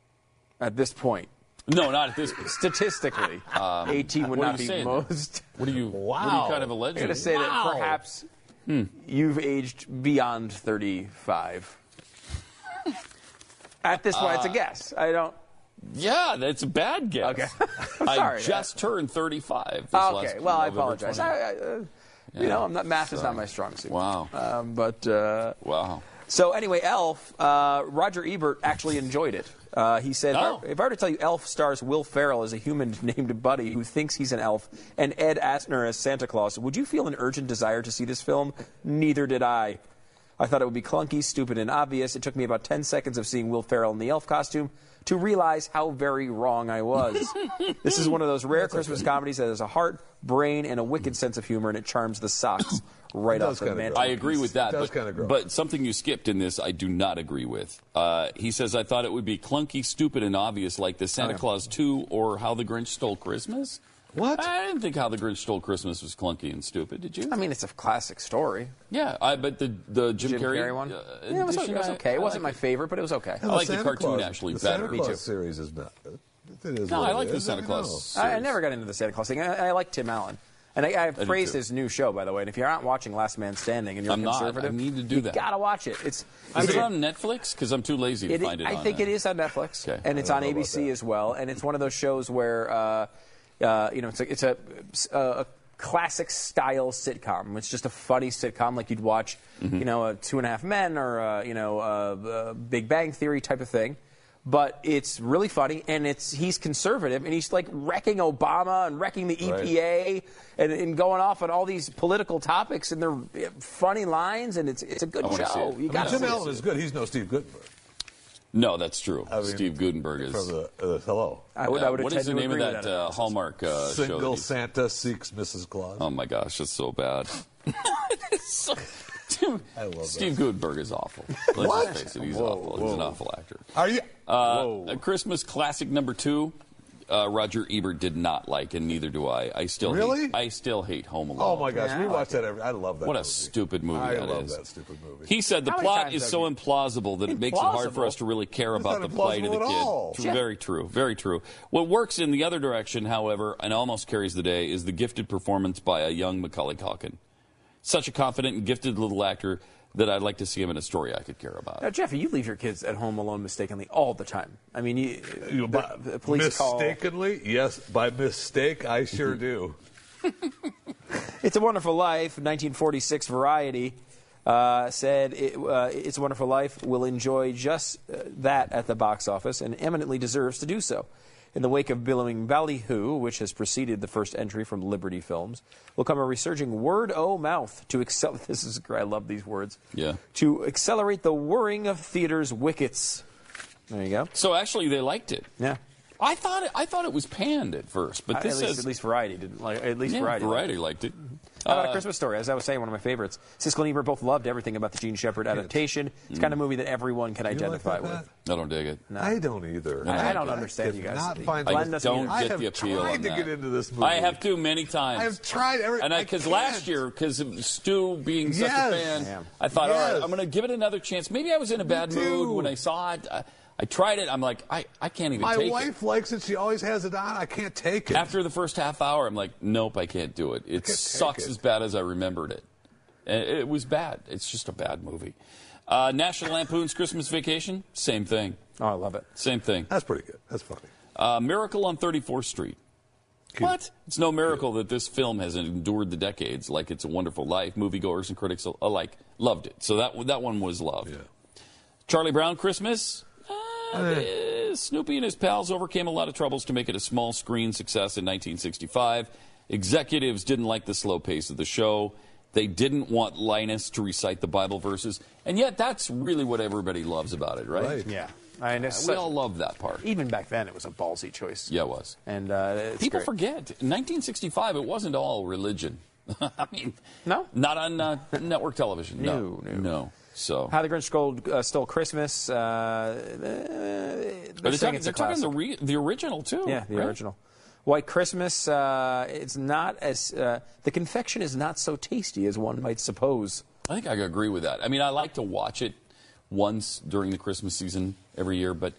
At this point, no, not at this. Statistically, eighteen would not be saying most. What are you? What are Wow. you kind of alleging? I'm going to say that perhaps you've aged beyond 35. At this point, it's a Uh, guess. I don't. Yeah, that's a bad guess. Okay. I Sorry. just turned 35. This okay, well, I apologize. I, I, uh, You know, I'm not, math is not my strong suit. Wow. Um, but uh, wow. So anyway, Elf. Uh, Roger Ebert actually enjoyed it. Uh, he said, Oh. if, I, if I were to tell you, Elf stars Will Ferrell as a human named Buddy who thinks he's an elf, and Ed Asner as Santa Claus, would you feel an urgent desire to see this film? Neither did I. I thought it would be clunky, stupid, and obvious. It took me about 10 seconds of seeing Will Ferrell in the elf costume to realize how very wrong I was. this is one of those rare Christmas comedies that has a heart, brain, and a wicked sense of humor, and it charms the socks right It off the kinda mantle. grow. I agree with that. It does but, kinda but something you skipped in this, I do not agree with. Uh, he says, I thought it would be clunky, stupid, and obvious like the Santa Oh, yeah. Claus 2 or How the Grinch Stole Christmas. What? I didn't think How the Grinch Stole Christmas was clunky and stupid, did you? I mean, it's a classic story. Yeah, I, but the, the Jim, Jim Carrey one? uh, yeah, it was, edition, it was okay. I It wasn't like my favorite, but it was okay. I like the Santa cartoon Claus- actually the better. Santa Me Claus too. series is not. It is No, I like the Santa Claus. I, I never got into the Santa Claus thing. I, I like Tim Allen. And I, I've praised his new show, by the way. And if you're not watching Last Man Standing and you're I'm not. conservative, I need to do you that. gotta watch it. It's, Is it on Netflix? Because I'm too lazy to It- find it I on think uh, it is on Netflix, Okay. and it's on don't know about ABC as well. And it's one of those shows where, uh, uh, you know, it's a, it's a, a classic style sitcom. It's just a funny sitcom, like you'd watch, Mm-hmm. you know, a Two and a Half Men or uh, you know, uh, uh, Big Bang Theory type of thing. But it's really funny, and it's he's conservative, and he's like wrecking Obama and wrecking the EPA, and, and going off on all these political topics, and they're funny lines, and it's it's a good I wanna see show. it. You I mean, Jim Allen is good. He's no Steve Guttenberg No, that's true. I mean, Steve Guttenberg is. from the uh, Hello. I would, I would what tend is the name of agree that uh, Hallmark uh, show? Single Santa seeks Mrs. Claus. Oh my gosh, that's so bad. It's so- Dude, I love that. Steve Guttenberg is awful. Let's What? just face it, he's Whoa, awful. He's an awful actor. Are you? Uh, a Christmas classic number two. Uh, Roger Ebert did not like, and neither do I. I still Really? hate, I still hate Home Alone. Oh my gosh, Yeah, we I watch that every. I love that. What a stupid movie I that love is. that stupid movie. He said the How plot is so you- implausible that it makes it hard for us to really care It's about the plight of the kid. all. True, Very true. Very true. What works in the other direction, however, and almost carries the day, is the gifted performance by a young Macaulay Culkin. Such a confident and gifted little actor that I'd like to see him in a story I could care about. Now, Jeffy, you leave your kids at home alone mistakenly all the time. I mean, you, You- the, by- the police call. mistakenly, yes, by mistake, I sure do. It's a Wonderful Life, 1946 Variety uh, said it, uh, It's a Wonderful Life will enjoy just uh, that at the box office and eminently deserves to do so. In the wake of billowing Ballyhoo, which has preceded the first entry from Liberty Films, will come a resurging word o' mouth to excel. This is great. I love these words. Yeah. To accelerate the whirring of theaters' wickets. There you go. So actually, they liked it. Yeah. I thought it, I thought it was panned at first, but Uh, this at, least, is at least Variety did. Like, at least yeah, Variety. Variety liked it. How about Uh, a Christmas story? As I was saying, one of my favorites. Siskel and Ebert both loved everything about the Jean Shepherd adaptation. It's the kind of movie that everyone can You like identify that, with. I don't dig it. I don't either. I, I don't understand you guys. not find I doesn't don't either. I get have the appeal tried on to that. get into this movie. I have too many times. I have tried every. And because can't. last year, because Stu being such Yes. a fan, Damn. I thought, all right, I'm going to give it another chance. Maybe I was in a bad mood when I saw it. I, I tried it. I'm like, I, I can't even My take wife likes it. She always has it on. I can't take it. it. After the first half hour, I'm like, nope, I can't do it. It sucks it. as bad as I remembered it. And It was bad. It's just a bad movie. Uh, National Lampoon's Christmas Vacation, same thing. Oh, I love it. Same thing. That's pretty good. That's funny. Uh, Miracle on 34th Street. What? It's no miracle that this film has endured the decades like It's a Wonderful Life. Moviegoers and critics alike loved it. So that that one was loved. Charlie Brown Christmas. Uh, eh, Snoopy and his pals overcame a lot of troubles to make it a small screen success in 1965. Executives didn't like the slow pace of the show. They didn't want Linus to recite the Bible verses. And yet, that's really what everybody loves about it, right? Right. Yeah. I know. we all love that part. Even back then, it was a ballsy choice. Yeah, it was. And uh, People great. forget. In 1965, it wasn't all religion. I mean, No? not on uh, network television. No, No, no. no. So, How the Grinch Stole, uh, Stole Christmas. Uh, they're they're talking, they're talking the, re- the original too. Yeah, the right? original. White Christmas. Uh, it's not as uh, the confection is not so tasty as one might suppose. I think I agree with that. I mean, I like to watch it once during the Christmas season every year, but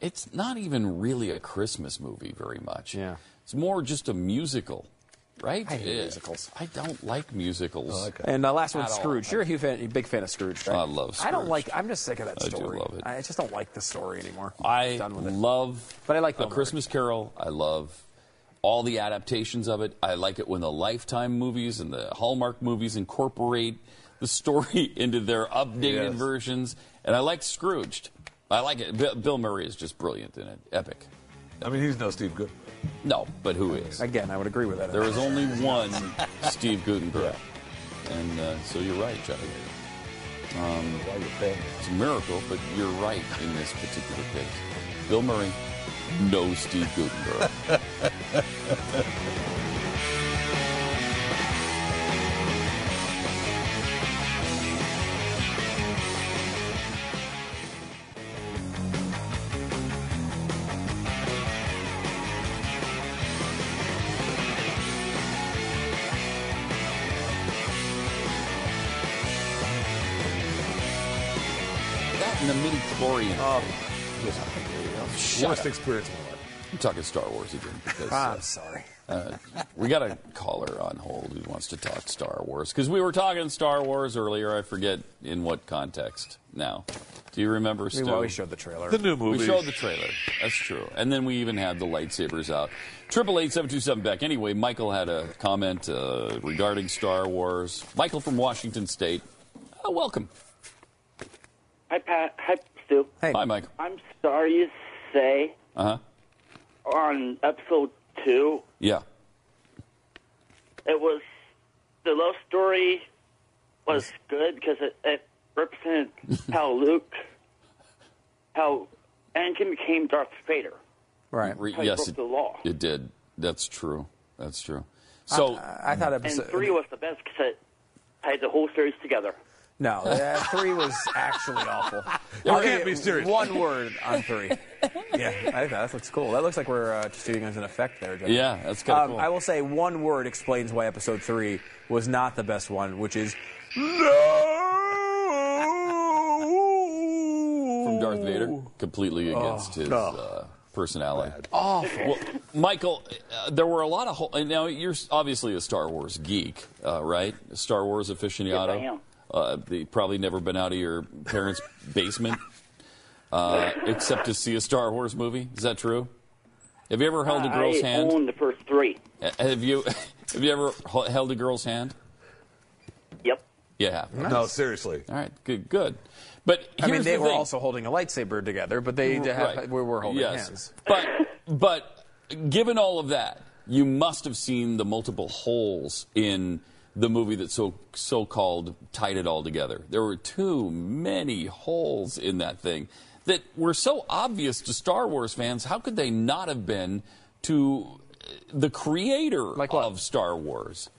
it's not even really a Christmas movie very much. Yeah. it's more just a musical, right? I hate musicals. I don't like musicals. And uh, last one, At all. Scrooge. You're a huge fan, a big fan of Scrooge, right? I love Scrooge. I don't Scrooge. like. I'm just sick of that story. I do story. love it. I just don't like the story anymore. I Done with it. love But I like the Christmas Carol. I love all the adaptations of it. I like it when the Lifetime movies and the Hallmark movies incorporate the story into their updated Yes. versions. And I like Scrooged. I like it. Bill, Bill Murray is just brilliant in it. Epic. I mean, he's no Steve Good. No, but who is? Again, I would agree with that. There is only one Steve Guttenberg. And uh, so you're right, Johnny. Um, it's a miracle, but you're right in this particular case. Bill Murray, no Steve Guttenberg. midi chlorian. Oh, Worst experience of my life. I'm talking Star Wars again because I'm uh, sorry. uh, we got a caller on hold who wants to talk Star Wars because we were talking Star Wars earlier. I forget in what context now. Do you remember? We Stu? always showed the trailer. The new movie. We showed the trailer. That's true. And then we even had the lightsabers out. Triple eight seven two seven Beck. Anyway, Michael had a comment uh, regarding Star Wars. Michael from Washington State. Uh, welcome. Hi, Pat. Hi, Stu. Hey. Hi, Michael. I'm sorry you say Uh huh. on episode two, Yeah. it was the love story was good because it, it represented how Luke, how Anakin became Darth Vader. Right. Re- yes, broke it, the law. it did. That's true. That's true. So I, I thought And episode three was the best because it tied the whole series together. No, uh, three was actually awful. You I'll can't be serious. One word on three. Yeah, I think that looks cool. That looks like we're uh, just doing as an effect there, Joe. yeah, that's kind of Um, cool. I will say one word explains why episode three was not the best one, which is no. from Darth Vader, completely against his uh, personality. Awful. Well, Michael, uh, there were a lot of. Ho- and now you're obviously a Star Wars geek, uh, right? A Star Wars aficionado. Yes, I am. Uh, the, probably never been out of your parents' basement, uh, except to see a Star Wars movie. Is that true? Have you ever held a girl's I hand? own the first three. Have you have you ever held a girl's hand? Yep. Yeah. No, seriously. All right. Good. Good. But I mean, they the were thing. also holding a lightsaber together, but they Right. have, we were holding yes. hands. But but given all of that, you must have seen the multiple holes in the movie that so so called tied it all together. There were too many holes in that thing. that were so obvious to Star Wars fans. How could they not have been to uh, the creator of Star Wars?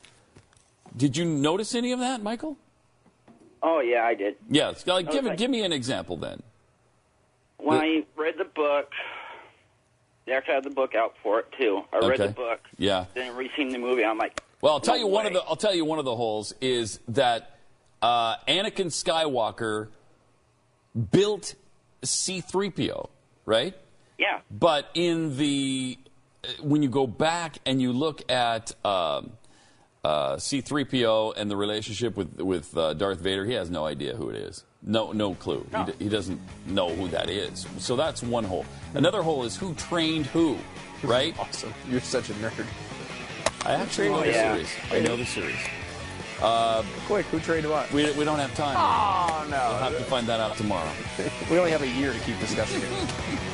Did you notice any of that, Michael? Oh yeah, I did. Yes. Like, give, like- give me an example then. When The- I read the book, they actually had the book out for it too. I read Okay. the book, Yeah. then re-seen the movie. I'm like, Well, I'll tell you No one of the I'll tell you one of the holes is that uh, Anakin Skywalker built C-3PO, right? Yeah. But in the uh, when you go back and you look at um, uh, C-3PO and the relationship with with uh, Darth Vader, he has no idea who it is. No, no clue. He, d- he doesn't know who that is. So that's one hole. Another hole is who trained who, right? awesome. You're such a nerd. I actually know Oh, the yeah. series. I know the series. Uh, Quick, who traded what? We, we don't have time. Oh, no. We'll have to find that out tomorrow. We only have a year to keep discussing it.